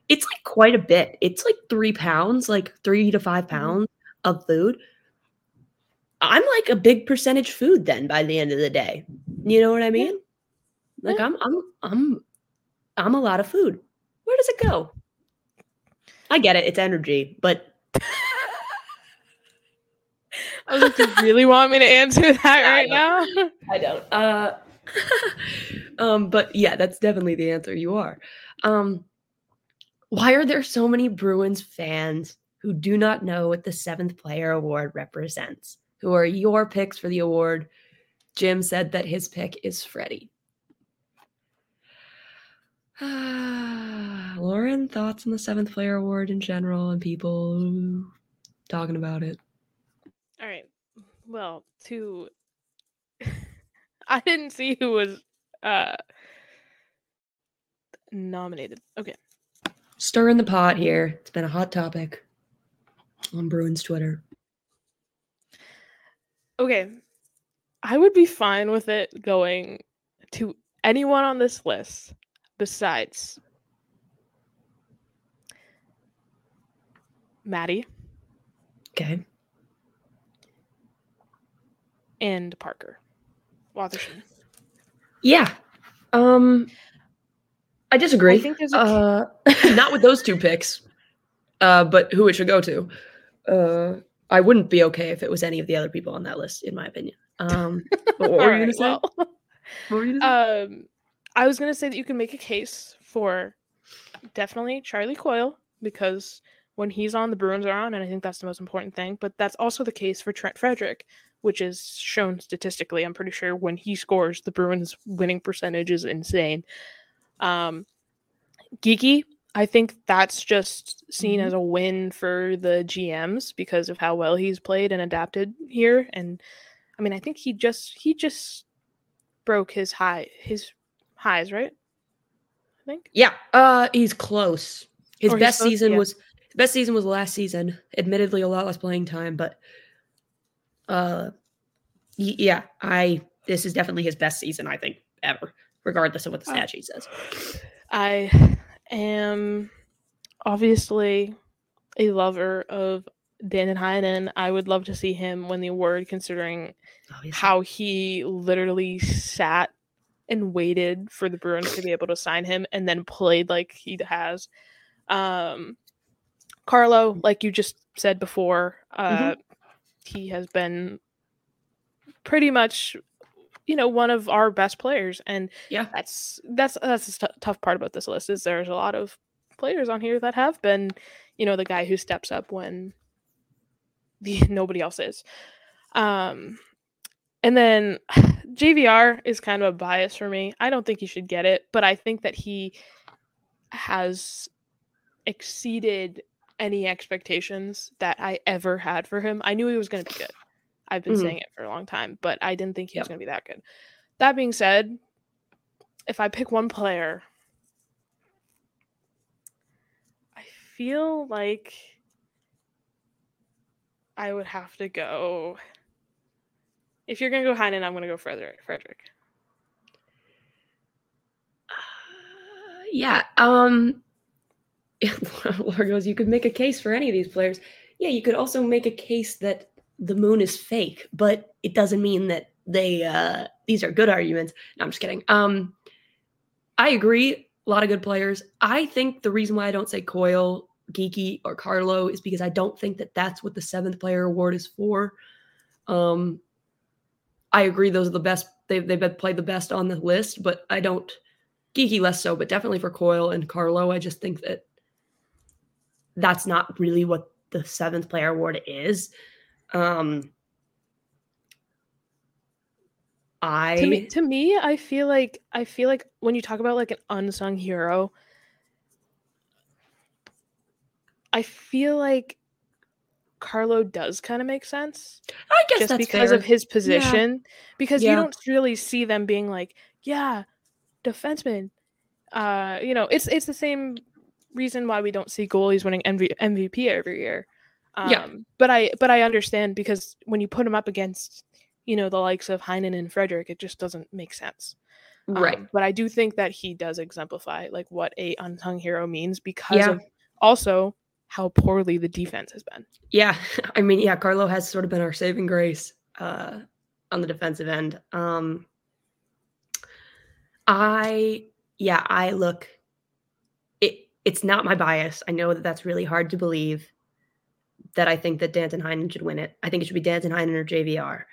It's like quite a bit. It's like three pounds, like three to 5
Mhm.
pounds of food. I'm like a big percentage food then by the end of the day. You know what I mean? Like
Yeah.
I'm I'm I'm I'm a lot of food. Where does it go? I get it, it's energy, but <laughs>
I was like, you really want me to answer that
I
right now?
I don't. Uh, <laughs> um, but yeah, that's definitely the answer. You are. Um, why are there so many Bruins fans who do not know what the seventh player award represents? Who are your picks for the award? Jim said that his pick is Freddie. <sighs> Lauren, thoughts on the seventh player award in general and people talking about it?
All right. Well, to <laughs> I didn't see who was uh nominated. Okay.
Stir in the pot here. It's been a hot topic on Bruins Twitter.
Okay. I would be fine with it going to anyone on this list besides Maddie,
Okay.
And Parker Wotherspoon.
Yeah. Um I disagree.
I think there's a
uh <laughs> not with those two picks. Uh but who it should go to. Uh I wouldn't be okay if it was any of the other people on that list, in my opinion. Um but what were you gonna
Alright,
say?
well,
what were you gonna say?
um, I was gonna say that you can make a case for definitely Charlie Coyle because when he's on, the Bruins are on, and I think that's the most important thing. But that's also the case for Trent Frederic, which is shown statistically. I'm pretty sure when he scores, the Bruins' winning percentage is insane. Um, Geekie, I think that's just seen
Mhm.
as a win for the GMs because of how well he's played and adapted here. And I mean, I think he just he just broke his high his highs, right? I think.
Yeah, uh, he's close. His
Or
best
close,
season
yeah.
was best season was last season. Admittedly, a lot less playing time, but uh, yeah, I this is definitely his best season I think ever, regardless of what the stat sheet says.
I am obviously a lover of Danton Heinen. I would love to see him win the award, considering
Obviously.
how he literally sat and waited for the Bruins to be able to sign him and then played like he has. Um, Carlo, like you just said before, uh, he has been pretty much, you know, one of our best players, and
Yeah.
that's that's that's the tou- tough part about this list is there's a lot of players on here that have been, you know, the guy who steps up when <laughs> the nobody else is. Um, and then <sighs> JVR is kind of a bias for me. I don't think he should get it, but I think that he has exceeded any expectations that I ever had for him. I knew he was going to be good. I've been
Mhm.
saying it for a long time, but I didn't think he was going to be that good. That being said, if I pick one player, I feel like I would have to go. If you're gonna go Heinen, I'm gonna go Frederic. Frederic.
Uh, yeah. Um Laura goes, you could make a case for any of these players. Yeah, you could also make a case that the moon is fake, but it doesn't mean that they uh these are good arguments. No, I'm just kidding. Um I agree, a lot of good players. I think the reason why I don't say Coyle, Geekie, or Carlo is because I don't think that that's what the seventh player award is for. Um I agree those are the best they've they've played the best on the list, but I don't Geekie less so, but definitely for Coyle and Carlo, I just think that that's not really what the seventh player award is. Um, I
To me, to me, I feel like I feel like when you talk about like an unsung hero, I feel like Carlo does kind of make sense.
I guess
just
that's
because
fair.
of his position because
Yeah.
you don't really see them being like yeah defenseman uh you know it's it's the same reason why we don't see goalies winning MV- mvp every year um
Yeah.
but i but i understand because when you put him up against you know the likes of heinen and frederic it just doesn't make sense
right.
um, but i do think that he does exemplify like what a unsung hero means because
Yeah.
of also how poorly the defense has been
Yeah, <laughs> I mean, yeah, Carlo has sort of been our saving grace uh, on the defensive end. Um, I, yeah, I look. It it's not my bias. I know that that's really hard to believe. That I think that Danton Heinen should win it. I think it should be Danton Heinen or JVR.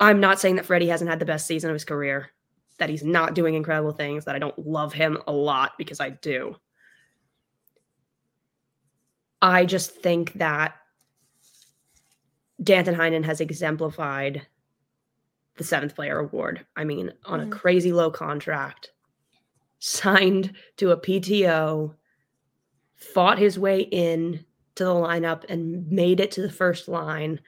I'm not saying that Freddie hasn't had the best season of his career. That he's not doing incredible things. That I don't love him a lot because I do. I just think that Danton Heinen has exemplified the seventh player award. I mean, on
Mhm.
a crazy low contract, signed to a PTO, fought his way in to the lineup and made it to the first line.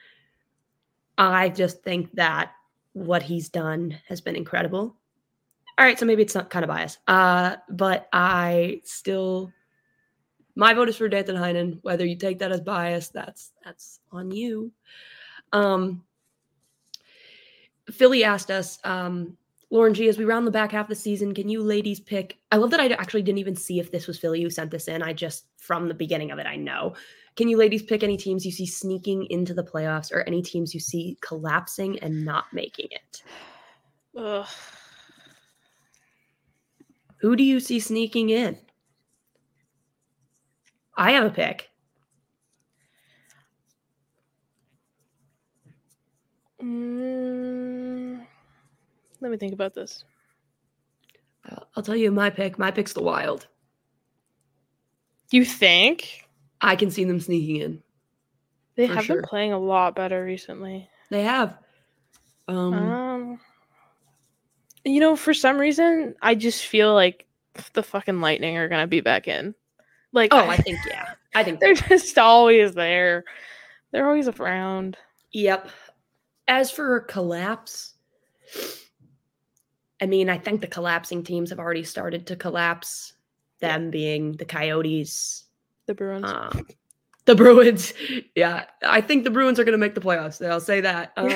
I just think that what he's done has been incredible. All right, so maybe it's not kind of biased. Uh, but I still my vote is for Danton Heinen. Whether you take that as bias, that's that's on you. Um, Philly asked us, um, Lauren G, as we round the back half of the season, can you ladies pick? I love that I actually didn't even see if this was Philly who sent this in. I just, from the beginning of it, I know. Can you ladies pick any teams you see sneaking into the playoffs or any teams you see collapsing and not making it?
Ugh.
Who do you see sneaking in? I have a pick.
Mm, let me think about this.
I'll- tell you my pick. My pick's the Wild.
You think
I can see them sneaking in.
they have
sure.
been playing a lot better recently?
They have. Um,
Um, you know, for some reason, I just feel like the fucking Lightning are gonna be back in. Like,
oh, <laughs> I think yeah. I think
they're <laughs> just always there. They're always around.
Yep. As for a collapse, I mean, I think the collapsing teams have already started to collapse. Them being the Coyotes,
The Bruins.
um, the Bruins. <laughs> Yeah, I think the Bruins are going to make the playoffs. I'll say that. <laughs> Um,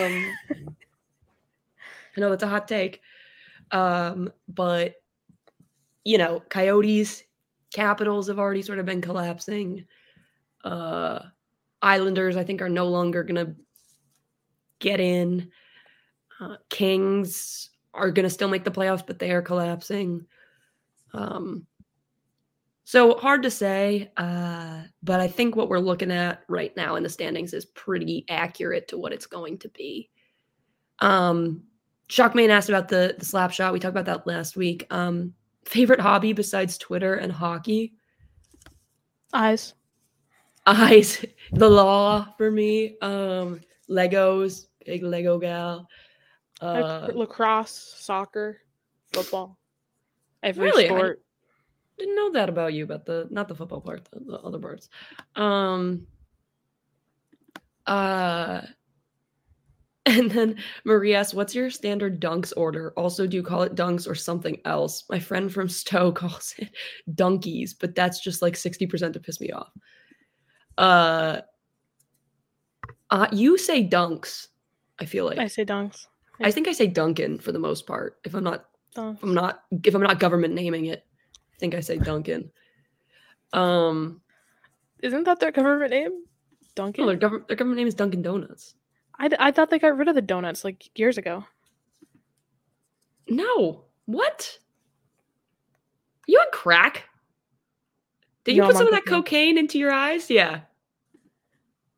I know that's a hot take, um, but you know, Coyotes, Capitals have already sort of been collapsing. Uh, Islanders, I think, are no longer going to get in. Uh, Kings are going to still make the playoffs, but they are collapsing. Um, so hard to say, uh, but I think what we're looking at right now in the standings is pretty accurate to what it's going to be. Um, Shockman asked about the the slap shot. We talked about that last week. Um, favorite hobby besides Twitter and hockey?
Eyes.
Eyes, <laughs> the law for me. Um, Legos, big Lego gal. Uh,
lacrosse, soccer, football. Every
Really? I
sport.
didn't know that about you, but the not the football part, the, the other parts. Um uh <laughs> and then Marie asks, what's your standard dunks order? Also, do you call it dunks or something else? My friend from <laughs> Stowe calls it dunkies, but that's just like 60% to piss me off. Uh uh you say dunks, I feel like.
I say dunks.
I think I say Dunkin' for the most part. If I'm not if I'm not if I'm not government naming it, I think I say Dunkin'. Um,
Isn't that their government name?
no, their government their government name is Dunkin' Donuts.
I I thought they got rid of the donuts like years ago.
No, what? You on crack? Did you
No,
put
I'm
some of that
cocaine.
cocaine into your eyes? Yeah.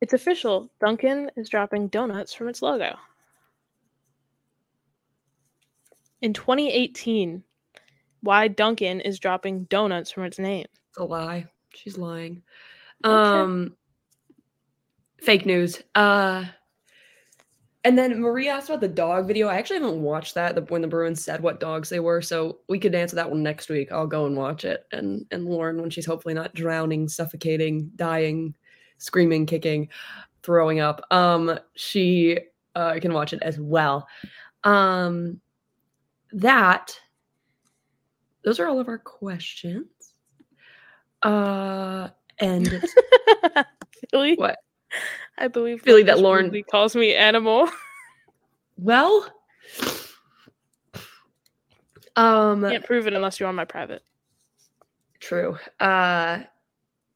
It's official. Dunkin' is dropping donuts from its logo. In 2018, why Dunkin' is dropping donuts from its name?
It's a lie. She's lying.
Okay.
Um fake news. Uh and then Marie asked about the dog video. I actually haven't watched that the, when the Bruins said what dogs they were, so we could answer that one next week. I'll go and watch it. And and Lauren, when she's hopefully not drowning, suffocating, dying, screaming, kicking, throwing up, um, she uh, can watch it as well. Um, that those are all of our questions. Uh, and <laughs>
Philly?
what?
I believe
Philly that Lauren-
rudely calls me animal. <laughs>
Well, um,
Can't prove it unless you're on my private.
true. Uh,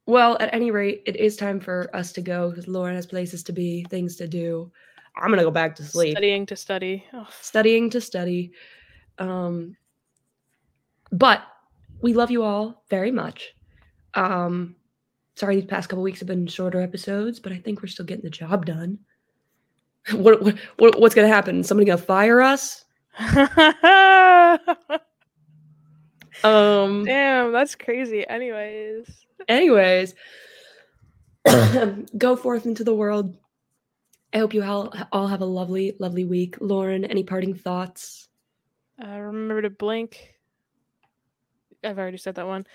well, at any rate, it is time for us to go because Lauren has places to be, things to do. I'm gonna go back to sleep,
Studying to study. Ugh.
studying to study. Um, but we love you all very much. Um, sorry these past couple weeks have been shorter episodes, but I think we're still getting the job done. <laughs> what, what, what what's gonna happen? Somebody gonna fire us? <laughs> Um.
Damn, that's crazy. Anyways,
Anyways, <coughs> go forth into the world. I hope you all, all have a lovely, lovely week. Lauren, any parting thoughts?
Uh, remember to blink. I've already said that one.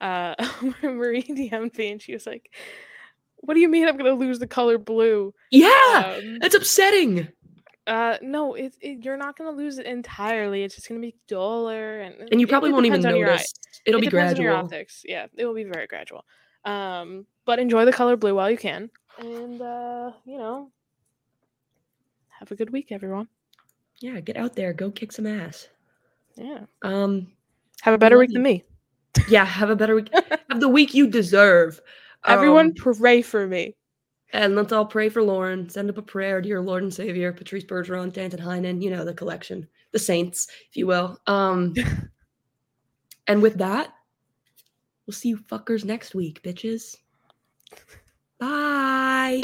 Uh, <laughs> Marie <laughs> DM'd me and she was like, "What do you mean I'm gonna lose the color blue?"
Yeah,
Um,
that's upsetting.
Uh, no, it, it you're not gonna lose it entirely. It's just gonna be duller, and
And you probably
it
won't even
depends your eye.
notice. It'll
It
be
on your optics. Yeah, it will be very gradual. Um, but enjoy the color blue while you can, and uh, you know, have a good week, everyone.
Yeah, get out there, go kick some ass.
Yeah.
Um,
Have a better week
you.
than me.
yeah, have a better week. <laughs> have the week you deserve.
Everyone
Um,
pray for me.
and let's all pray for Lauren. Send up a prayer to your Lord and Savior, Patrice Bergeron, Danton Heinen, you know, the collection, the saints, if you will. Um, <laughs> and with that, we'll see you fuckers next week, bitches. Bye.